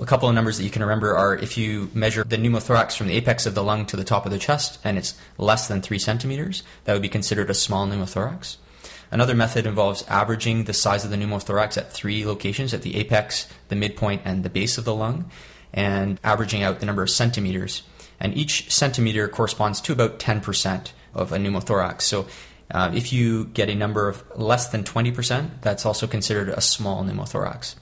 A couple of numbers that you can remember are if you measure the pneumothorax from the apex of the lung to the top of the chest and it's less than three centimeters, that would be considered a small pneumothorax. Another method involves averaging the size of the pneumothorax at three locations at the apex, the midpoint, and the base of the lung, and averaging out the number of centimeters. And each centimeter corresponds to about 10% of a pneumothorax. So uh, if you get a number of less than 20%, that's also considered a small pneumothorax.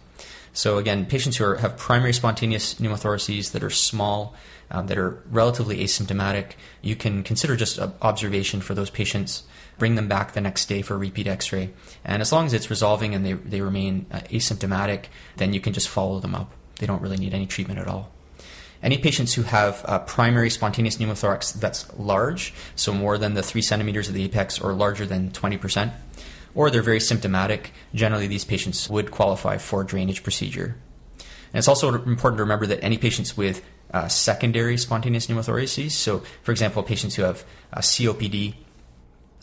So again, patients who are, have primary spontaneous pneumothoraces that are small, um, that are relatively asymptomatic, you can consider just observation for those patients. Bring them back the next day for repeat X-ray, and as long as it's resolving and they they remain uh, asymptomatic, then you can just follow them up. They don't really need any treatment at all. Any patients who have a primary spontaneous pneumothorax that's large, so more than the three centimeters of the apex or larger than 20%, or they're very symptomatic, generally these patients would qualify for drainage procedure. And it's also important to remember that any patients with uh, secondary spontaneous pneumothoraces, so for example, patients who have uh, COPD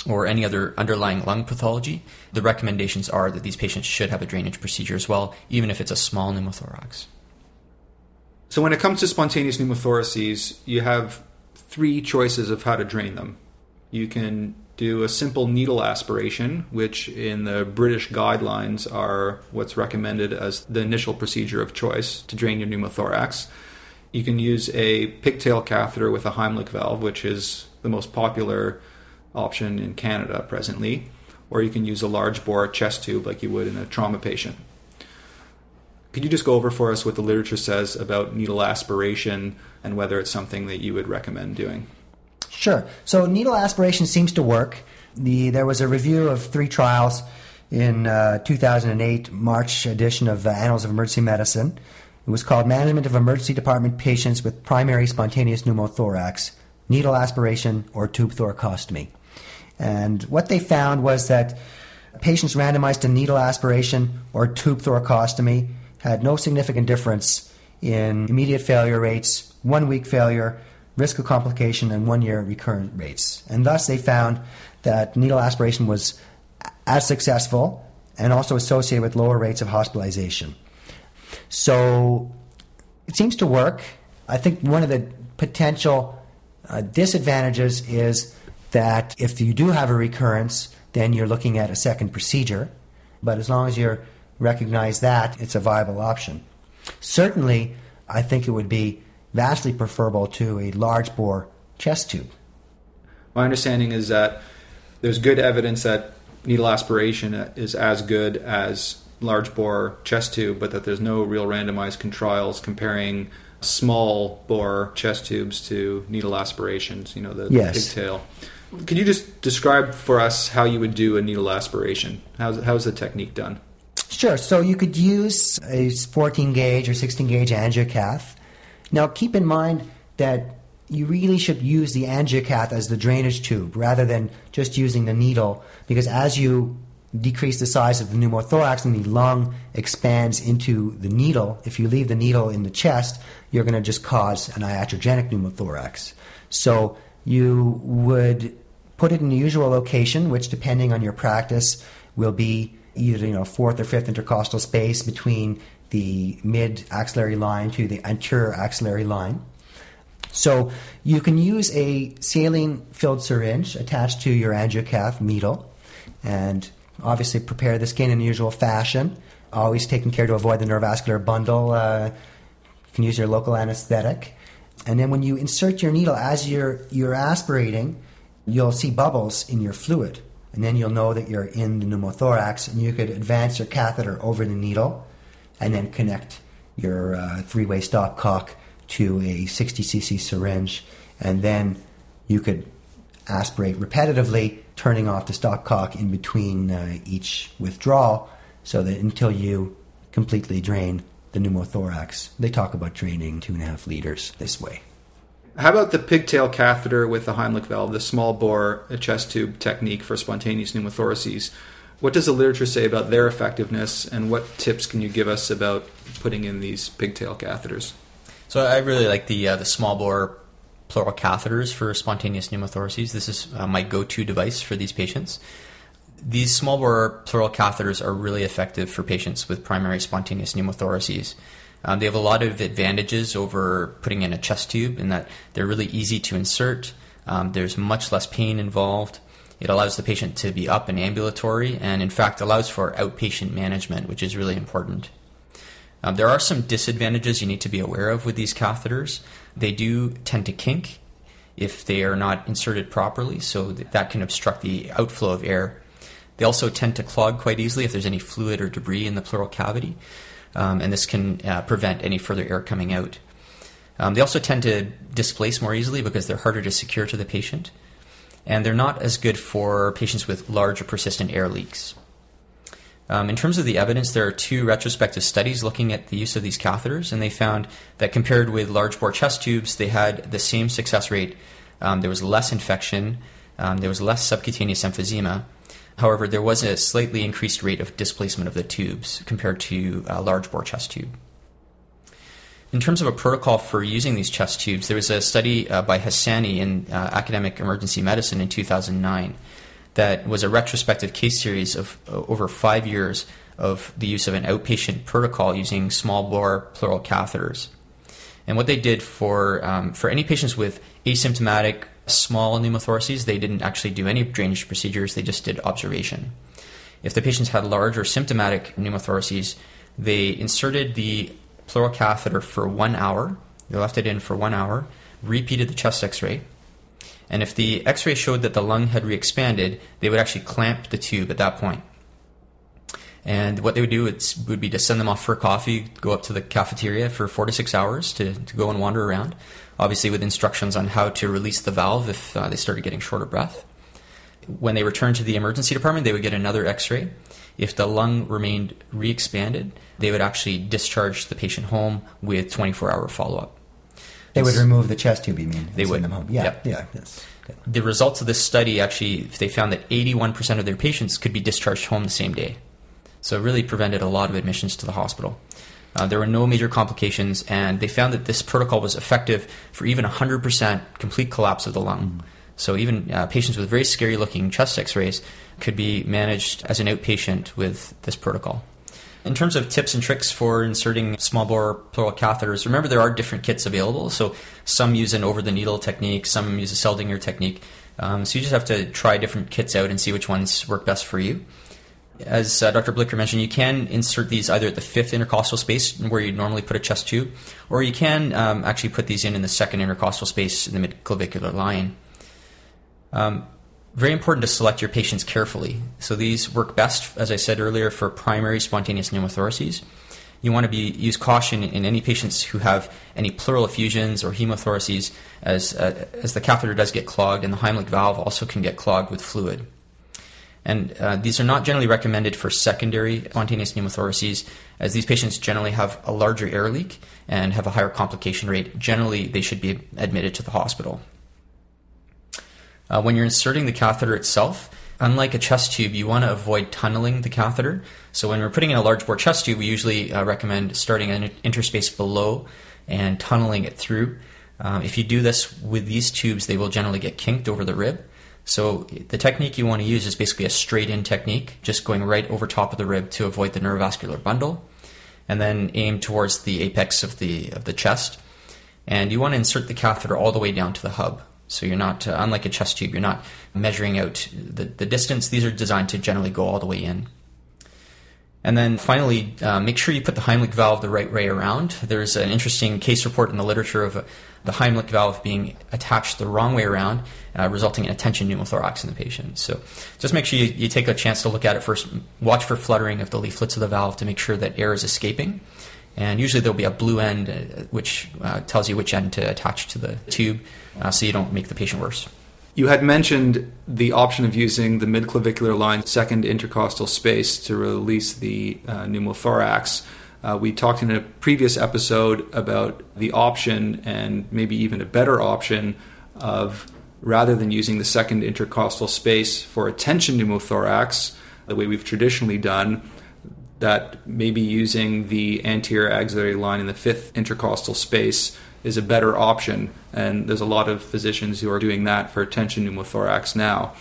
or any other underlying lung pathology, the recommendations are that these patients should have a drainage procedure as well, even if it's a small pneumothorax. So, when it comes to spontaneous pneumothoraces, you have three choices of how to drain them. You can do a simple needle aspiration, which in the British guidelines are what's recommended as the initial procedure of choice to drain your pneumothorax. You can use a pigtail catheter with a Heimlich valve, which is the most popular option in Canada presently, or you can use a large bore chest tube like you would in a trauma patient. Could you just go over for us what the literature says about needle aspiration and whether it's something that you would recommend doing? Sure. So needle aspiration seems to work. The, there was a review of three trials in uh, 2008 March edition of the Annals of Emergency Medicine. It was called Management of Emergency Department Patients with Primary Spontaneous Pneumothorax, Needle Aspiration, or Tube Thoracostomy. And what they found was that patients randomized to needle aspiration or tube thoracostomy had no significant difference in immediate failure rates, one week failure, risk of complication, and one year recurrent rates. And thus they found that needle aspiration was as successful and also associated with lower rates of hospitalization. So it seems to work. I think one of the potential uh, disadvantages is that if you do have a recurrence, then you're looking at a second procedure. But as long as you recognize that, it's a viable option. Certainly, I think it would be vastly preferable to a large bore chest tube. My understanding is that there's good evidence that needle aspiration is as good as large bore chest tube, but that there's no real randomized trials comparing small bore chest tubes to needle aspirations, you know, the, yes. pigtail. Could you just describe for us how you would do a needle aspiration? How's, how's the technique done? Sure. So you could use a 14 gauge or 16 gauge angiocath now, keep in mind that you really should use the angiocath as the drainage tube rather than just using the needle because as you decrease the size of the pneumothorax and the lung expands into the needle, if you leave the needle in the chest, you're going to just cause an iatrogenic pneumothorax. So you would put it in the usual location, which depending on your practice will be either you know fourth or fifth intercostal space between the mid axillary line to the anterior axillary line. So you can use a saline filled syringe attached to your angiocath needle and obviously prepare the skin in the usual fashion. Always taking care to avoid the neurovascular bundle. Uh, you can use your local anesthetic. And then when you insert your needle as you're, you're aspirating, you'll see bubbles in your fluid. And then you'll know that you're in the pneumothorax and you could advance your catheter over the needle and then connect your uh, three way stopcock to a 60cc syringe. And then you could aspirate repetitively, turning off the stopcock in between uh, each withdrawal so that until you completely drain the pneumothorax. They talk about draining two and a half liters this way. How about the pigtail catheter with the Heimlich valve, the small bore chest tube technique for spontaneous pneumothoraces? What does the literature say about their effectiveness, and what tips can you give us about putting in these pigtail catheters? So I really like the uh, the small bore pleural catheters for spontaneous pneumothoraces. This is uh, my go-to device for these patients. These small bore pleural catheters are really effective for patients with primary spontaneous pneumothoraces. Um, they have a lot of advantages over putting in a chest tube in that they're really easy to insert. Um, there's much less pain involved. It allows the patient to be up and ambulatory, and in fact, allows for outpatient management, which is really important. Um, there are some disadvantages you need to be aware of with these catheters. They do tend to kink if they are not inserted properly, so that can obstruct the outflow of air. They also tend to clog quite easily if there's any fluid or debris in the pleural cavity, um, and this can uh, prevent any further air coming out. Um, they also tend to displace more easily because they're harder to secure to the patient, and they're not as good for patients with large or persistent air leaks. Um, in terms of the evidence, there are two retrospective studies looking at the use of these catheters, and they found that compared with large bore chest tubes, they had the same success rate. Um, there was less infection, um, there was less subcutaneous emphysema. However, there was a slightly increased rate of displacement of the tubes compared to a large bore chest tube. In terms of a protocol for using these chest tubes, there was a study uh, by Hassani in uh, Academic Emergency Medicine in 2009 that was a retrospective case series of uh, over five years of the use of an outpatient protocol using small bore pleural catheters. And what they did for um, for any patients with asymptomatic small pneumothoraces, they didn't actually do any drainage procedures. They just did observation. If the patients had large or symptomatic pneumothoraces, they inserted the pleural catheter for one hour. They left it in for one hour, repeated the chest X-ray, and if the x ray showed that the lung had re expanded, they would actually clamp the tube at that point. And what they would do would be to send them off for coffee, go up to the cafeteria for four to six hours to, to go and wander around, obviously with instructions on how to release the valve if uh, they started getting short of breath. When they returned to the emergency department, they would get another x ray. If the lung remained re expanded, they would actually discharge the patient home with 24 hour follow up. They would remove the chest tube, you mean? They would. them home. Yeah, Yep. yeah. Yes. Good. The results of this study actually, they found that 81% of their patients could be discharged home the same day. So it really prevented a lot of admissions to the hospital. Uh, there were no major complications, and they found that this protocol was effective for even 100% complete collapse of the lung. So even uh, patients with very scary looking chest x rays could be managed as an outpatient with this protocol. In terms of tips and tricks for inserting small bore pleural catheters, remember there are different kits available. So some use an over the needle technique, some use a Seldinger technique. Um, so you just have to try different kits out and see which ones work best for you. As uh, Dr. Blicker mentioned, you can insert these either at the fifth intercostal space where you normally put a chest tube, or you can um, actually put these in in the second intercostal space in the midclavicular line. Um, very important to select your patients carefully. So these work best, as I said earlier, for primary spontaneous pneumothoraces. You want to be use caution in any patients who have any pleural effusions or hemothoraces, as uh, as the catheter does get clogged, and the Heimlich valve also can get clogged with fluid. And uh, these are not generally recommended for secondary spontaneous pneumothoraces, as these patients generally have a larger air leak and have a higher complication rate. Generally, they should be admitted to the hospital. Uh, when you're inserting the catheter itself, unlike a chest tube, you want to avoid tunneling the catheter. So when we're putting in a large bore chest tube, we usually uh, recommend starting an interspace below and tunneling it through. Um, if you do this with these tubes, they will generally get kinked over the rib. So the technique you want to use is basically a straight in technique, just going right over top of the rib to avoid the neurovascular bundle, and then aim towards the apex of the of the chest. And you want to insert the catheter all the way down to the hub. So you're not, uh, unlike a chest tube, you're not measuring out the, the distance. These are designed to generally go all the way in. And then finally, uh, make sure you put the Heimlich valve the right way around. There's an interesting case report in the literature of uh, the Heimlich valve being attached the wrong way around, uh, resulting in a tension pneumothorax in the patient. So just make sure you, you, take a chance to look at it first. Watch for fluttering of the leaflets of the valve to make sure that air is escaping. And usually there'll be a blue end uh, which uh, tells you which end to attach to the tube uh, so you don't make the patient worse. You had mentioned the option of using the midclavicular line second intercostal space to release the uh, pneumothorax. Uh, we talked in a previous episode about the option and maybe even a better option of rather than using the second intercostal space for a tension pneumothorax, the way we've traditionally done, that maybe using the anterior axillary line in the fifth intercostal space is a better option. And there's a lot of physicians who are doing that for tension pneumothorax now.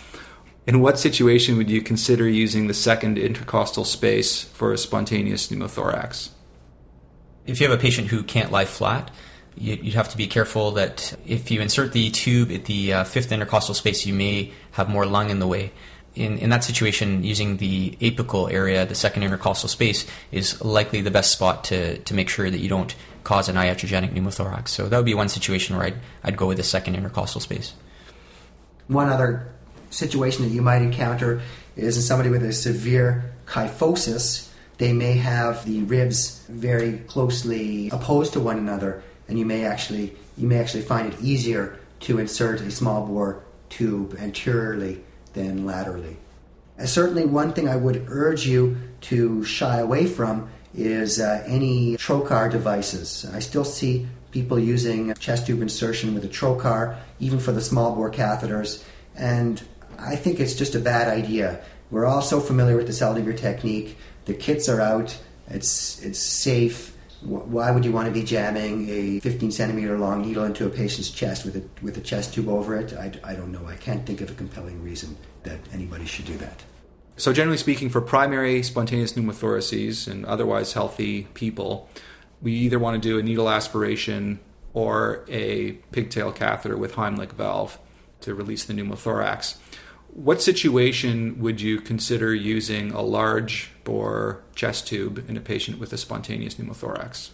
In what situation would you consider using the second intercostal space for a spontaneous pneumothorax? If you have a patient who can't lie flat, you'd have to be careful that if you insert the tube at the uh, fifth intercostal space, you may have more lung in the way. In, in that situation, using the apical area, the second intercostal space, is likely the best spot to, to make sure that you don't cause an iatrogenic pneumothorax. So that would be one situation where I'd, I'd go with the second intercostal space. One other situation that you might encounter is in somebody with a severe kyphosis. They may have the ribs very closely opposed to one another, and you may actually you may actually find it easier to insert a small bore tube anteriorly than laterally. And certainly, one thing I would urge you to shy away from is uh, any trocar devices. I still see people using chest tube insertion with a trocar, even for the small bore catheters, and I think it's just a bad idea. We're all so familiar with the Seldinger technique. The kits are out. It's it's safe. Why would you want to be jamming a 15 centimeter long needle into a patient's chest with a with a chest tube over it? I, I don't know. I can't think of a compelling reason that anybody should do that. So, generally speaking, for primary spontaneous pneumothoraces and otherwise healthy people, we either want to do a needle aspiration or a pigtail catheter with Heimlich valve to release the pneumothorax. What situation would you consider using a large bore chest tube in a patient with a spontaneous pneumothorax?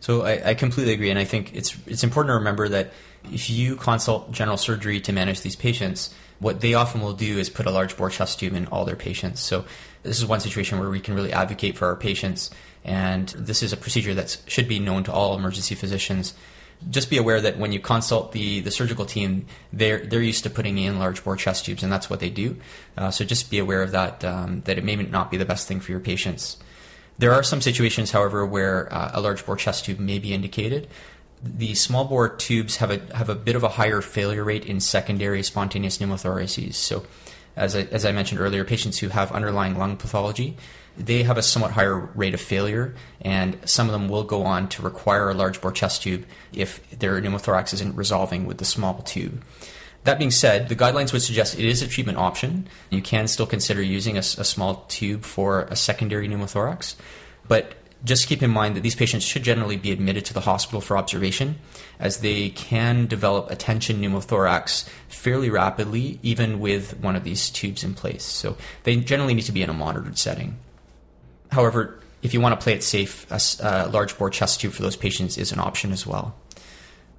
So I, I, completely agree, and I think it's it's important to remember that if you consult general surgery to manage these patients, what they often will do is put a large bore chest tube in all their patients. So this is one situation where we can really advocate for our patients, and this is a procedure that should be known to all emergency physicians. Just be aware that when you consult the, the surgical team, they're they're used to putting in large bore chest tubes, and that's what they do. Uh, so just be aware of that. Um, that it may not be the best thing for your patients. There are some situations, however, where uh, a large bore chest tube may be indicated the small bore tubes have a have a bit of a higher failure rate in secondary spontaneous pneumothoraces. So, as I, as I mentioned earlier, patients who have underlying lung pathology, they have a somewhat higher rate of failure, and some of them will go on to require a large bore chest tube if their pneumothorax isn't resolving with the small tube. That being said, the guidelines would suggest it is a treatment option. You can still consider using a, a small tube for a secondary pneumothorax, but just keep in mind that these patients should generally be admitted to the hospital for observation, as they can develop a tension pneumothorax fairly rapidly, even with one of these tubes in place. So they generally need to be in a monitored setting. However, if you want to play it safe, a, a large bore chest tube for those patients is an option as well.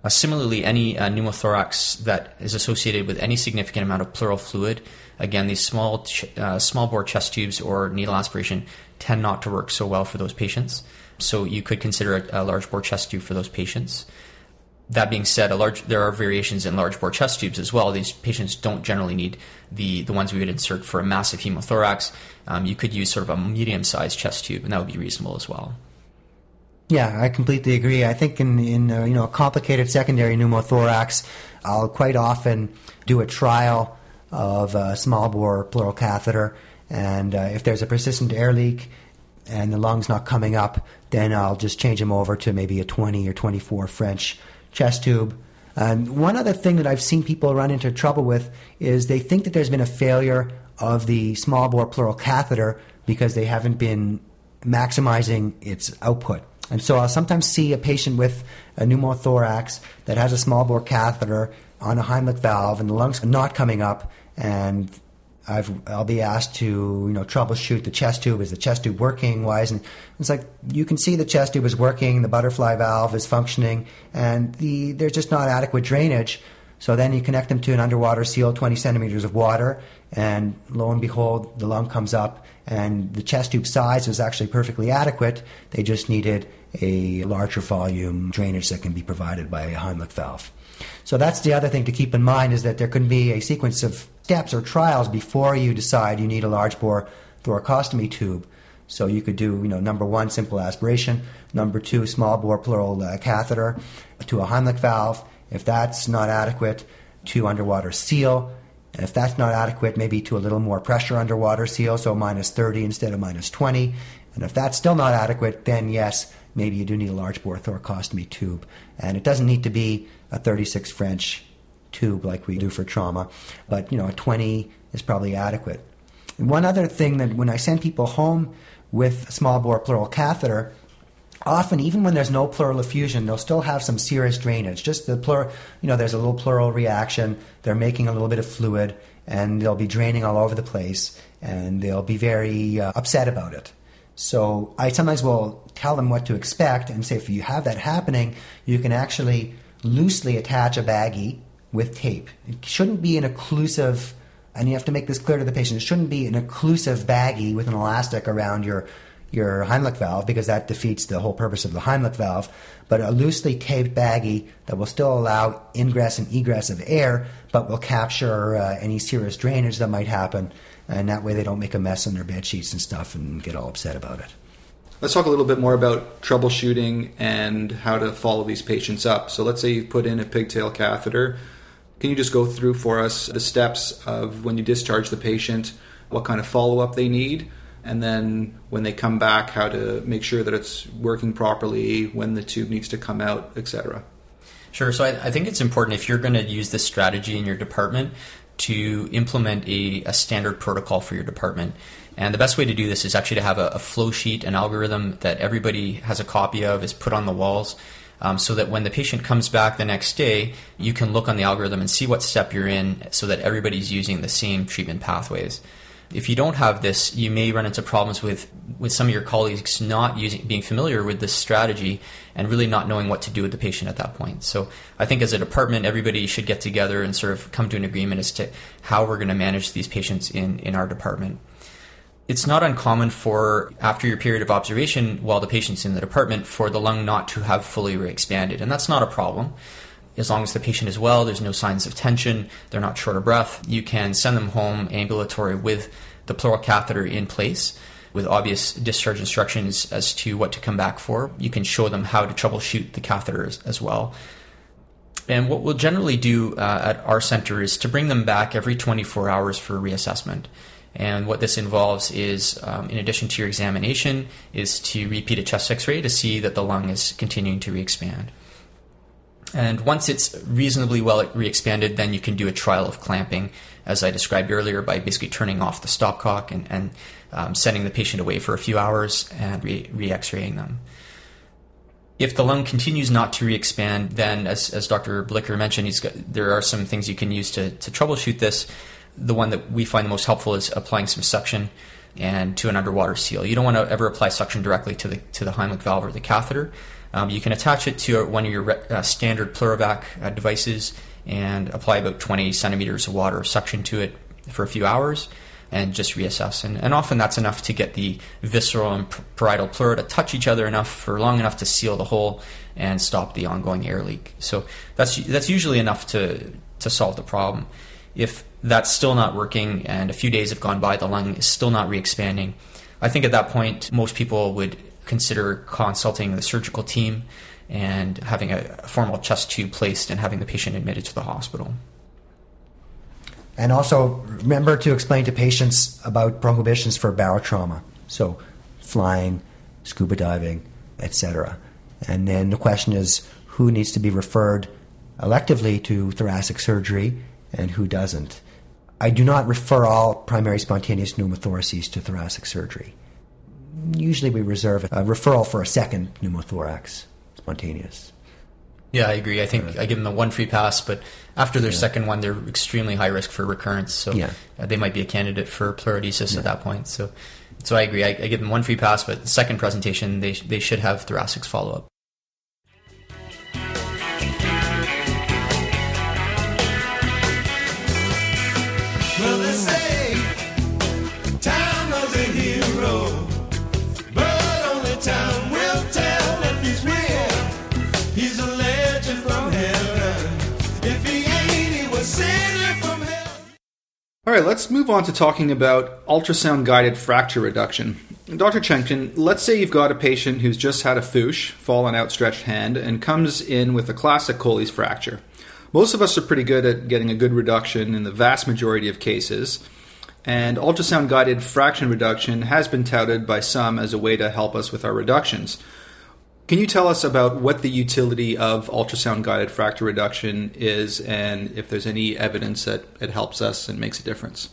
Uh, similarly, any uh, pneumothorax that is associated with any significant amount of pleural fluid, again, these small ch- uh, small bore chest tubes or needle aspiration tend not to work so well for those patients. So you could consider a, a large bore chest tube for those patients. That being said, large there are variations in large bore chest tubes as well. These patients don't generally need the the ones we would insert for a massive hemothorax. Um, you could use sort of a medium sized chest tube, and that would be reasonable as well. Yeah, I completely agree. I think in in uh, you know a complicated secondary pneumothorax, I'll quite often do a trial of a small bore pleural catheter and uh, if there's a persistent air leak and the lung's not coming up, then I'll just change them over to maybe a 20 or 24 French chest tube. And one other thing that I've seen people run into trouble with is they think that there's been a failure of the small bore pleural catheter because they haven't been maximizing its output. And so I'll sometimes see a patient with a pneumothorax that has a small bore catheter on a Heimlich valve and the lungs are not coming up and i will be asked to you know troubleshoot the chest tube. Is the chest tube working? Why isn't? It's like you can see the chest tube is working, the butterfly valve is functioning, and the there's just not adequate drainage. So then you connect them to an underwater seal, 20 centimeters of water, and lo and behold, the lung comes up, and the chest tube size was actually perfectly adequate. They just needed a larger volume drainage that can be provided by a Heimlich valve. So that's the other thing to keep in mind is that there can be a sequence of steps or trials before you decide you need a large bore thoracostomy tube. So you could do, you know, number one, simple aspiration. Number two, small bore pleural uh, catheter to a Heimlich valve. If that's not adequate, to underwater seal. And if that's not adequate, maybe to a little more pressure underwater seal, so minus 30 instead of minus 20. And if that's still not adequate, then yes, maybe you do need a large bore thoracostomy tube. And it doesn't need to be a 36 French tube like we do for trauma, but you know, a 20 is probably adequate. One other thing that when I send people home with a small bore pleural catheter, often even when there's no pleural effusion, they'll still have some serous drainage. Just the pleural, you know, there's a little pleural reaction. They're making a little bit of fluid, and they'll be draining all over the place, and they'll be very uh, upset about it. So I sometimes will tell them what to expect and say if you have that happening, you can actually loosely attach a baggie with tape. It shouldn't be an occlusive, and you have to make this clear to the patient, it shouldn't be an occlusive baggie with an elastic around your, your Heimlich valve because that defeats the whole purpose of the Heimlich valve, but a loosely taped baggie that will still allow ingress and egress of air, but will capture uh, any serous drainage that might happen, and that way they don't make a mess on their bed sheets and stuff and get all upset about it. Let's talk a little bit more about troubleshooting and how to follow these patients up. So, let's say you've put in a pigtail catheter can you just go through for us the steps of when you discharge the patient, what kind of follow up they need, and then when they come back, how to make sure that it's working properly, when the tube needs to come out, etc.? Sure. So I, I, think it's important if you're going to use this strategy in your department to implement a, a, standard protocol for your department. And the best way to do this is actually to have a, a flow sheet, an algorithm that everybody has a copy of, is put on the walls um, so that when the patient comes back the next day, you can look on the algorithm and see what step you're in so that everybody's using the same treatment pathways. If you don't have this, you may run into problems with, with some of your colleagues not using, being familiar with this strategy and really not knowing what to do with the patient at that point. So I think as a department, everybody should get together and sort of come to an agreement as to how we're going to manage these patients in, in our department it's not uncommon for after your period of observation while the patient's in the department for the lung not to have fully re-expanded and that's not a problem as long as the patient is well there's no signs of tension they're not short of breath you can send them home ambulatory with the pleural catheter in place with obvious discharge instructions as to what to come back for. You can show them how to troubleshoot the catheters as well. And what we'll generally do uh, at our center is to bring them back every 24 hours for reassessment. And what this involves is, um, in addition to your examination, is to repeat a chest X-ray to see that the lung is continuing to re-expand. And once it's reasonably well re-expanded, then you can do a trial of clamping, as I described earlier, by basically turning off the stopcock and, and um, sending the patient away for a few hours and re- x-raying them. If the lung continues not to re-expand, then, as, as Dr. Blicker mentioned, got, there are some things you can use to, to troubleshoot this the one that we find the most helpful is applying some suction and to an underwater seal. You don't want to ever apply suction directly to the to the Heimlich valve or the catheter. Um, you can attach it to one of your uh, standard Pleurovac uh, devices and apply about 20 centimeters of water suction to it for a few hours and just reassess. And, and often that's enough to get the visceral and parietal pleura to touch each other enough for long enough to seal the hole and stop the ongoing air leak. So that's that's usually enough to to solve the problem. If that's still not working and a few days have gone by, the lung is still not re expanding, I think at that point, most people would consider consulting the surgical team and having a formal chest tube placed and having the patient admitted to the hospital. And also remember to explain to patients about prohibitions for barotrauma. So flying, scuba diving, etc. And then the question is who needs to be referred electively to thoracic surgery and who doesn't. I do not refer all primary spontaneous pneumothoraces to thoracic surgery. Usually we reserve a referral for a second pneumothorax, spontaneous. Yeah, I agree. I think I give them the one free pass, but after their yeah. second one, they're extremely high risk for recurrence. So yeah. uh, they might be a candidate for pleurodesis yeah. at that point. So, so I agree. I, I, give them one free pass, but the second presentation, they they should have thoracics follow up. Right, let's move on to talking about ultrasound guided fracture reduction. Dr. Chenkin, let's say you've got a patient who's just had a FOOSH, fall on outstretched hand, and comes in with a classic Colles fracture. Most of us are pretty good at getting a good reduction in the vast majority of cases, and ultrasound guided fraction reduction has been touted by some as a way to help us with our reductions. Can you tell us about what the utility of ultrasound guided fracture reduction is and if there's any evidence that it helps us and makes a difference?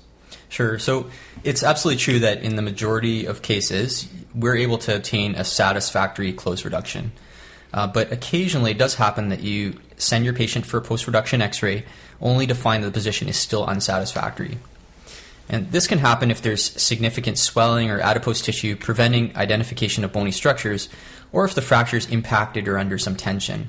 Sure. So it's absolutely true that in the majority of cases, we're able to obtain a satisfactory close reduction. Uh, but occasionally it does happen that you send your patient for a post reduction x ray only to find that the position is still unsatisfactory. And this can happen if there's significant swelling or adipose tissue preventing identification of bony structures, or if the fracture is impacted or under some tension.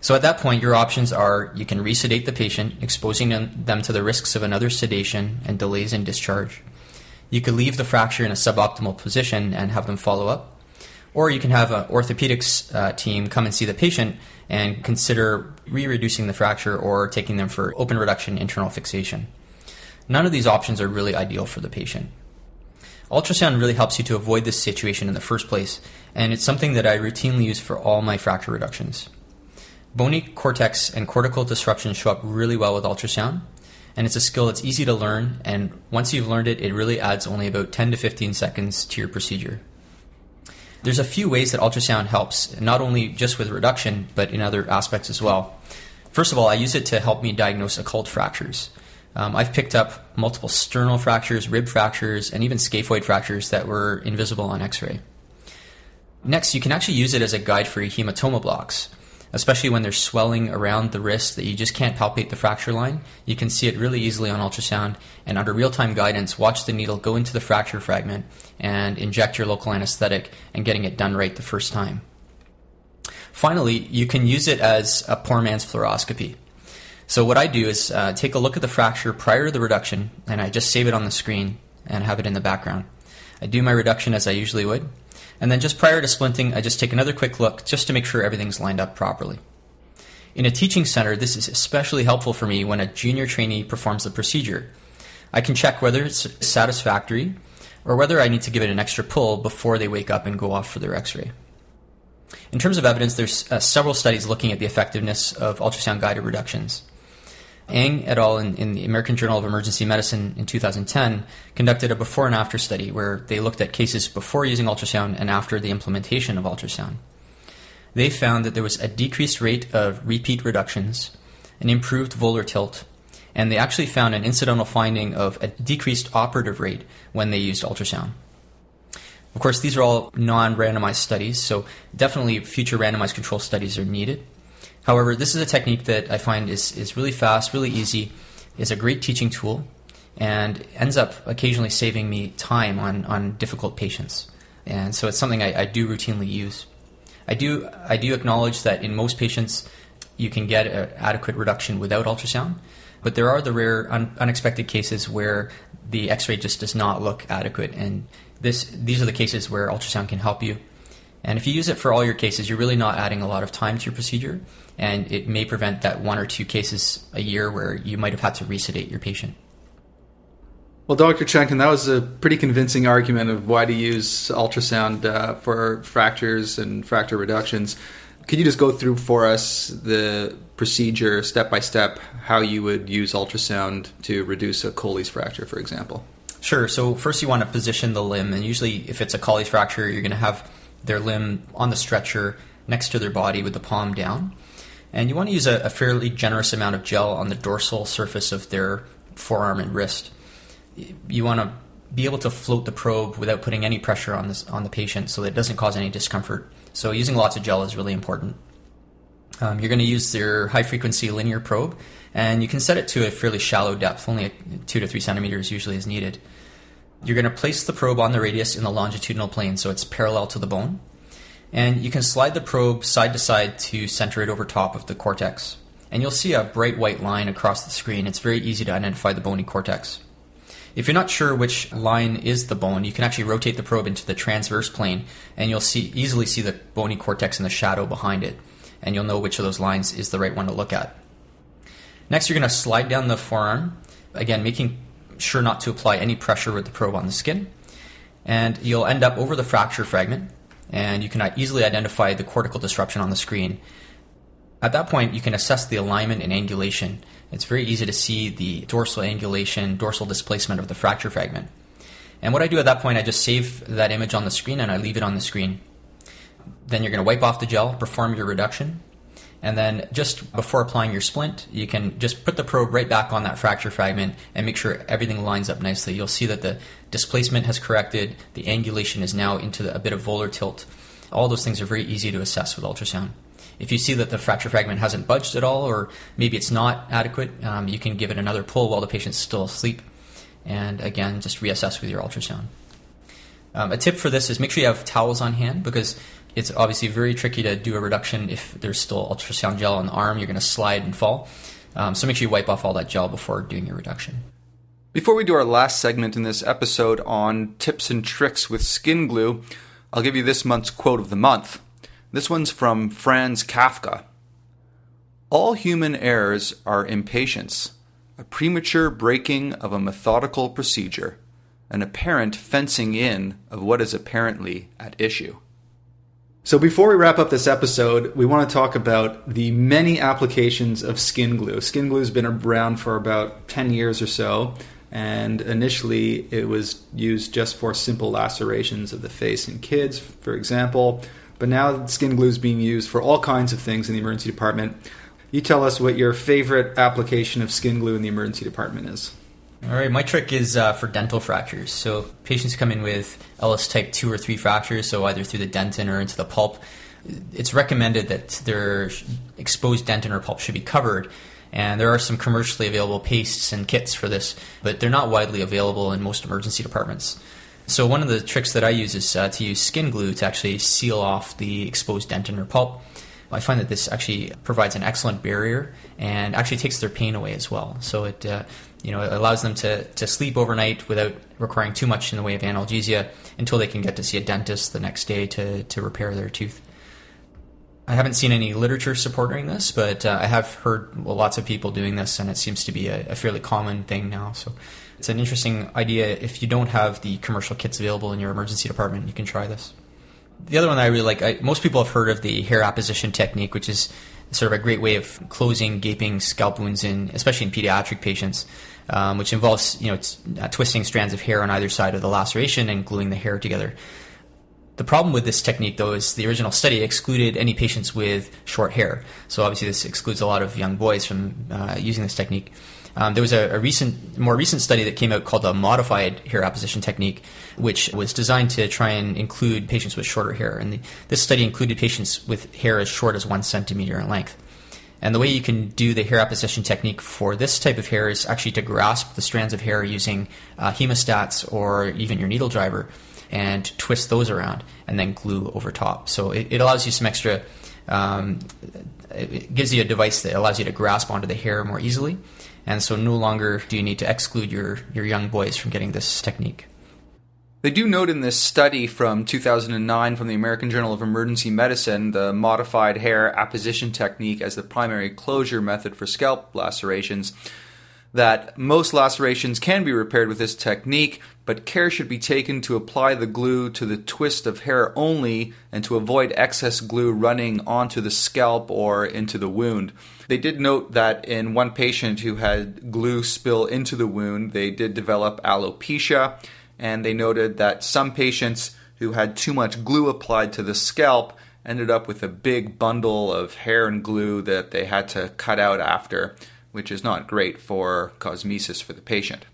So at that point, your options are you can resedate the patient, exposing them to the risks of another sedation and delays in discharge. You could leave the fracture in a suboptimal position and have them follow up. Or you can have an orthopedics uh, team come and see the patient and consider re reducing the fracture or taking them for open reduction internal fixation. None of these options are really ideal for the patient. Ultrasound really helps you to avoid this situation in the first place, and it's something that I routinely use for all my fracture reductions. Bony cortex and cortical disruption show up really well with ultrasound, and it's a skill that's easy to learn, and once you've learned it, it really adds only about 10 to 15 seconds to your procedure. There's a few ways that ultrasound helps, not only just with reduction, but in other aspects as well. First of all, I use it to help me diagnose occult fractures. Um, I've picked up multiple sternal fractures, rib fractures, and even scaphoid fractures that were invisible on x ray. Next, you can actually use it as a guide for your hematoma blocks, especially when there's swelling around the wrist that you just can't palpate the fracture line. You can see it really easily on ultrasound, and under real time guidance, watch the needle go into the fracture fragment and inject your local anesthetic and getting it done right the first time. Finally, you can use it as a poor man's fluoroscopy. So what I do is uh, take a look at the fracture prior to the reduction, and I just save it on the screen and have it in the background. I do my reduction as I usually would, and then just prior to splinting, I just take another quick look just to make sure everything's lined up properly. In a teaching center, this is especially helpful for me when a junior trainee performs the procedure. I can check whether it's satisfactory or whether I need to give it an extra pull before they wake up and go off for their x-ray. In terms of evidence, there's uh, several studies looking at the effectiveness of ultrasound guided reductions. Ang et al. In, in, the American Journal of Emergency Medicine in 2010 conducted a before and after study where they looked at cases before using ultrasound and after the implementation of ultrasound. They found that there was a decreased rate of repeat reductions, an improved volar tilt, and they actually found an incidental finding of a decreased operative rate when they used ultrasound. Of course, these are all non randomized studies, so definitely future randomized control studies are needed. However, this is a technique that I find is, is really fast, really easy, is a great teaching tool, and ends up occasionally saving me time on, on difficult patients. And so it's something I, I do routinely use. I do, I do acknowledge that in most patients, you can get an adequate reduction without ultrasound, but there are the rare un- unexpected cases where the x-ray just does not look adequate and this, these are the cases where ultrasound can help you and if you use it for all your cases, you're really not adding a lot of time to your procedure, and it may prevent that one or two cases a year where you might have had to resedate your patient. Well, Dr. Chenkin, that was a pretty convincing argument of why to use ultrasound uh, for fractures and fracture reductions. Could you just go through for us the procedure step by step, how you would use ultrasound to reduce a Colles fracture, for example? Sure. So, first, you want to position the limb, and usually, if it's a Colles fracture, you're going to have their limb on the stretcher next to their body with the palm down. And you want to use a, a fairly generous amount of gel on the dorsal surface of their forearm and wrist. You want to be able to float the probe without putting any pressure on this on the patient, so that it doesn't cause any discomfort. So using lots of gel is really important. Um, you're going to use your high frequency linear probe, and you can set it to a fairly shallow depth, only two to three centimeters usually is needed. You're going to place the probe on the radius in the longitudinal plane, so it's parallel to the bone, and you can slide the probe side to side to center it over top of the cortex. And you'll see a bright white line across the screen. It's very easy to identify the bony cortex. If you're not sure which line is the bone, you can actually rotate the probe into the transverse plane, and you'll see easily see the bony cortex in the shadow behind it, and you'll know which of those lines is the right one to look at. Next, you're going to slide down the forearm, again making sure not to apply any pressure with the probe on the skin, and you'll end up over the fracture fragment, and you can easily identify the cortical disruption on the screen. At that point, you can assess the alignment and angulation it's very easy to see the dorsal angulation, dorsal displacement of the fracture fragment. And what I do at that point, I just save that image on the screen and I leave it on the screen. Then you're going to wipe off the gel, perform your reduction, and then just before applying your splint, you can just put the probe right back on that fracture fragment and make sure everything lines up nicely. You'll see that the displacement has corrected, the angulation is now into a bit of volar tilt. All those things are very easy to assess with ultrasound. If you see that the fracture fragment hasn't budged at all, or maybe it's not adequate, um, you can give it another pull while the patient's still asleep. And again, just reassess with your ultrasound. Um, a tip for this is make sure you have towels on hand because it's obviously very tricky to do a reduction if there's still ultrasound gel on the arm. You're going to slide and fall. Um, so make sure you wipe off all that gel before doing your reduction. Before we do our last segment in this episode on tips and tricks with skin glue, I'll give you this month's quote of the month. This one's from Franz Kafka. All human errors are impatience, a premature breaking of a methodical procedure, an apparent fencing in of what is apparently at issue. So, before we wrap up this episode, we want to talk about the many applications of skin glue. Skin glue has been around for about 10 years or so, and initially it was used just for simple lacerations of the face in kids, for example. But now skin glue is being used for all kinds of things in the emergency department. You tell us what your favorite application of skin glue in the emergency department is. All right, my trick is uh, for dental fractures. So patients come in with Ellis type 2 or 3 fractures, so either through the dentin or into the pulp. It's recommended that their exposed dentin or pulp should be covered. And there are some commercially available pastes and kits for this, but they're not widely available in most emergency departments. So one of the tricks that I use is uh, to use skin glue to actually seal off the exposed dentin or pulp. I find that this actually provides an excellent barrier and actually takes their pain away as well. So it uh, you know it allows them to, to sleep overnight without requiring too much in the way of analgesia until they can get to see a dentist the next day to, to repair their tooth. I haven't seen any literature supporting this, but uh, I have heard well, lots of people doing this, and it seems to be a, a fairly common thing now. So it's an interesting idea. If you don't have the commercial kits available in your emergency department, you can try this. The other one I really like, I, most people have heard of the hair apposition technique, which is sort of a great way of closing gaping scalp wounds in, especially in pediatric patients, um, which involves you know uh, twisting strands of hair on either side of the laceration and gluing the hair together. The problem with this technique, though, is the original study excluded any patients with short hair. So obviously, this excludes a lot of young boys from uh, using this technique. Um, there was a, a, recent, more recent study that came out called the modified hair apposition technique, which was designed to try and include patients with shorter hair. And the, this study included patients with hair as short as one centimeter in length. And the way you can do the hair apposition technique for this type of hair is actually to grasp the strands of hair using uh, hemostats or even your needle driver and twist those around and then glue over top. So it, it allows you some extra, um, it gives you a device that allows you to grasp onto the hair more easily and so no longer do you need to exclude your, your young boys from getting this technique. They do note in this study from 2009 from the American Journal of Emergency Medicine the modified hair apposition technique as the primary closure method for scalp lacerations that most lacerations can be repaired with this technique, but care should be taken to apply the glue to the twist of hair only and to avoid excess glue running onto the scalp or into the wound. They did note that in one patient who had glue spill into the wound, they did develop alopecia, and they noted that some patients who had too much glue applied to the scalp ended up with a big bundle of hair and glue that they had to cut out after, which is not great for cosmesis for the patient.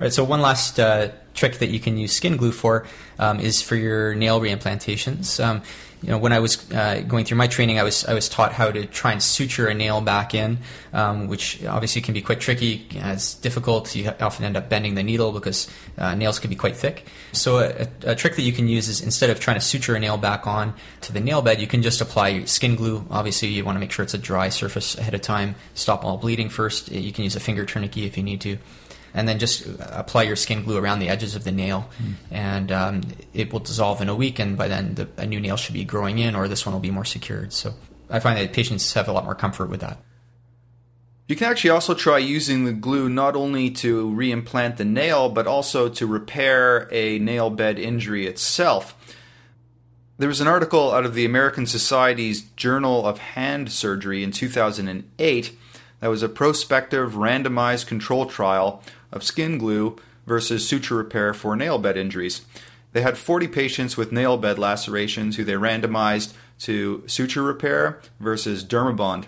Right, so one last uh, trick that you can use skin glue for um, is for your nail reimplantations. Um, you know, when I was uh, going through my training, I was I was taught how to try and suture a nail back in, um, which obviously can be quite tricky. It's difficult. You often end up bending the needle because uh, nails can be quite thick. So a, a, trick that you can use is instead of trying to suture a nail back on to the nail bed, you can just apply skin glue. Obviously, you want to make sure it's a dry surface ahead of time. Stop all bleeding first. You can use a finger tourniquet if you need to and then just apply your skin glue around the edges of the nail, mm. and um, it will dissolve in a week. And by then, the, a new nail should be growing in, or this one will be more secured. So I find that patients have a lot more comfort with that. You can actually also try using the glue not only to reimplant the nail, but also to repair a nail bed injury itself. There was an article out of the American Society's Journal of Hand Surgery in 2008 that was a prospective randomized control trial of skin glue versus suture repair for nail bed injuries. They had 40 patients with nail bed lacerations who they randomized to suture repair versus Dermabond.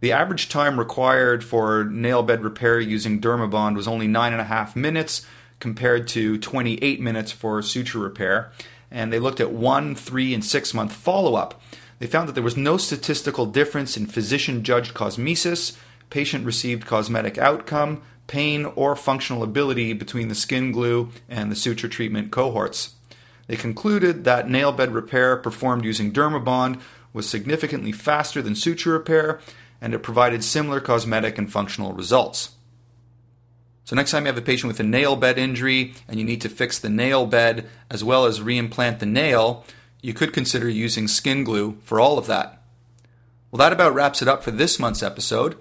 The average time required for nail bed repair using Dermabond was only 9.5 minutes compared to 28 minutes for suture repair. And they looked at one, three, and six month follow up. They found that there was no statistical difference in physician judged cosmesis, patient received cosmetic outcome, pain, or functional ability between the skin glue and the suture treatment cohorts. They concluded that nail bed repair performed using Dermabond was significantly faster than suture repair and it provided similar cosmetic and functional results. So, next time you have a patient with a nail bed injury and you need to fix the nail bed as well as reimplant the nail, you could consider using skin glue for all of that. Well, that about wraps it up for this month's episode.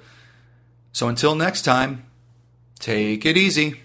So, until next time, Take it easy.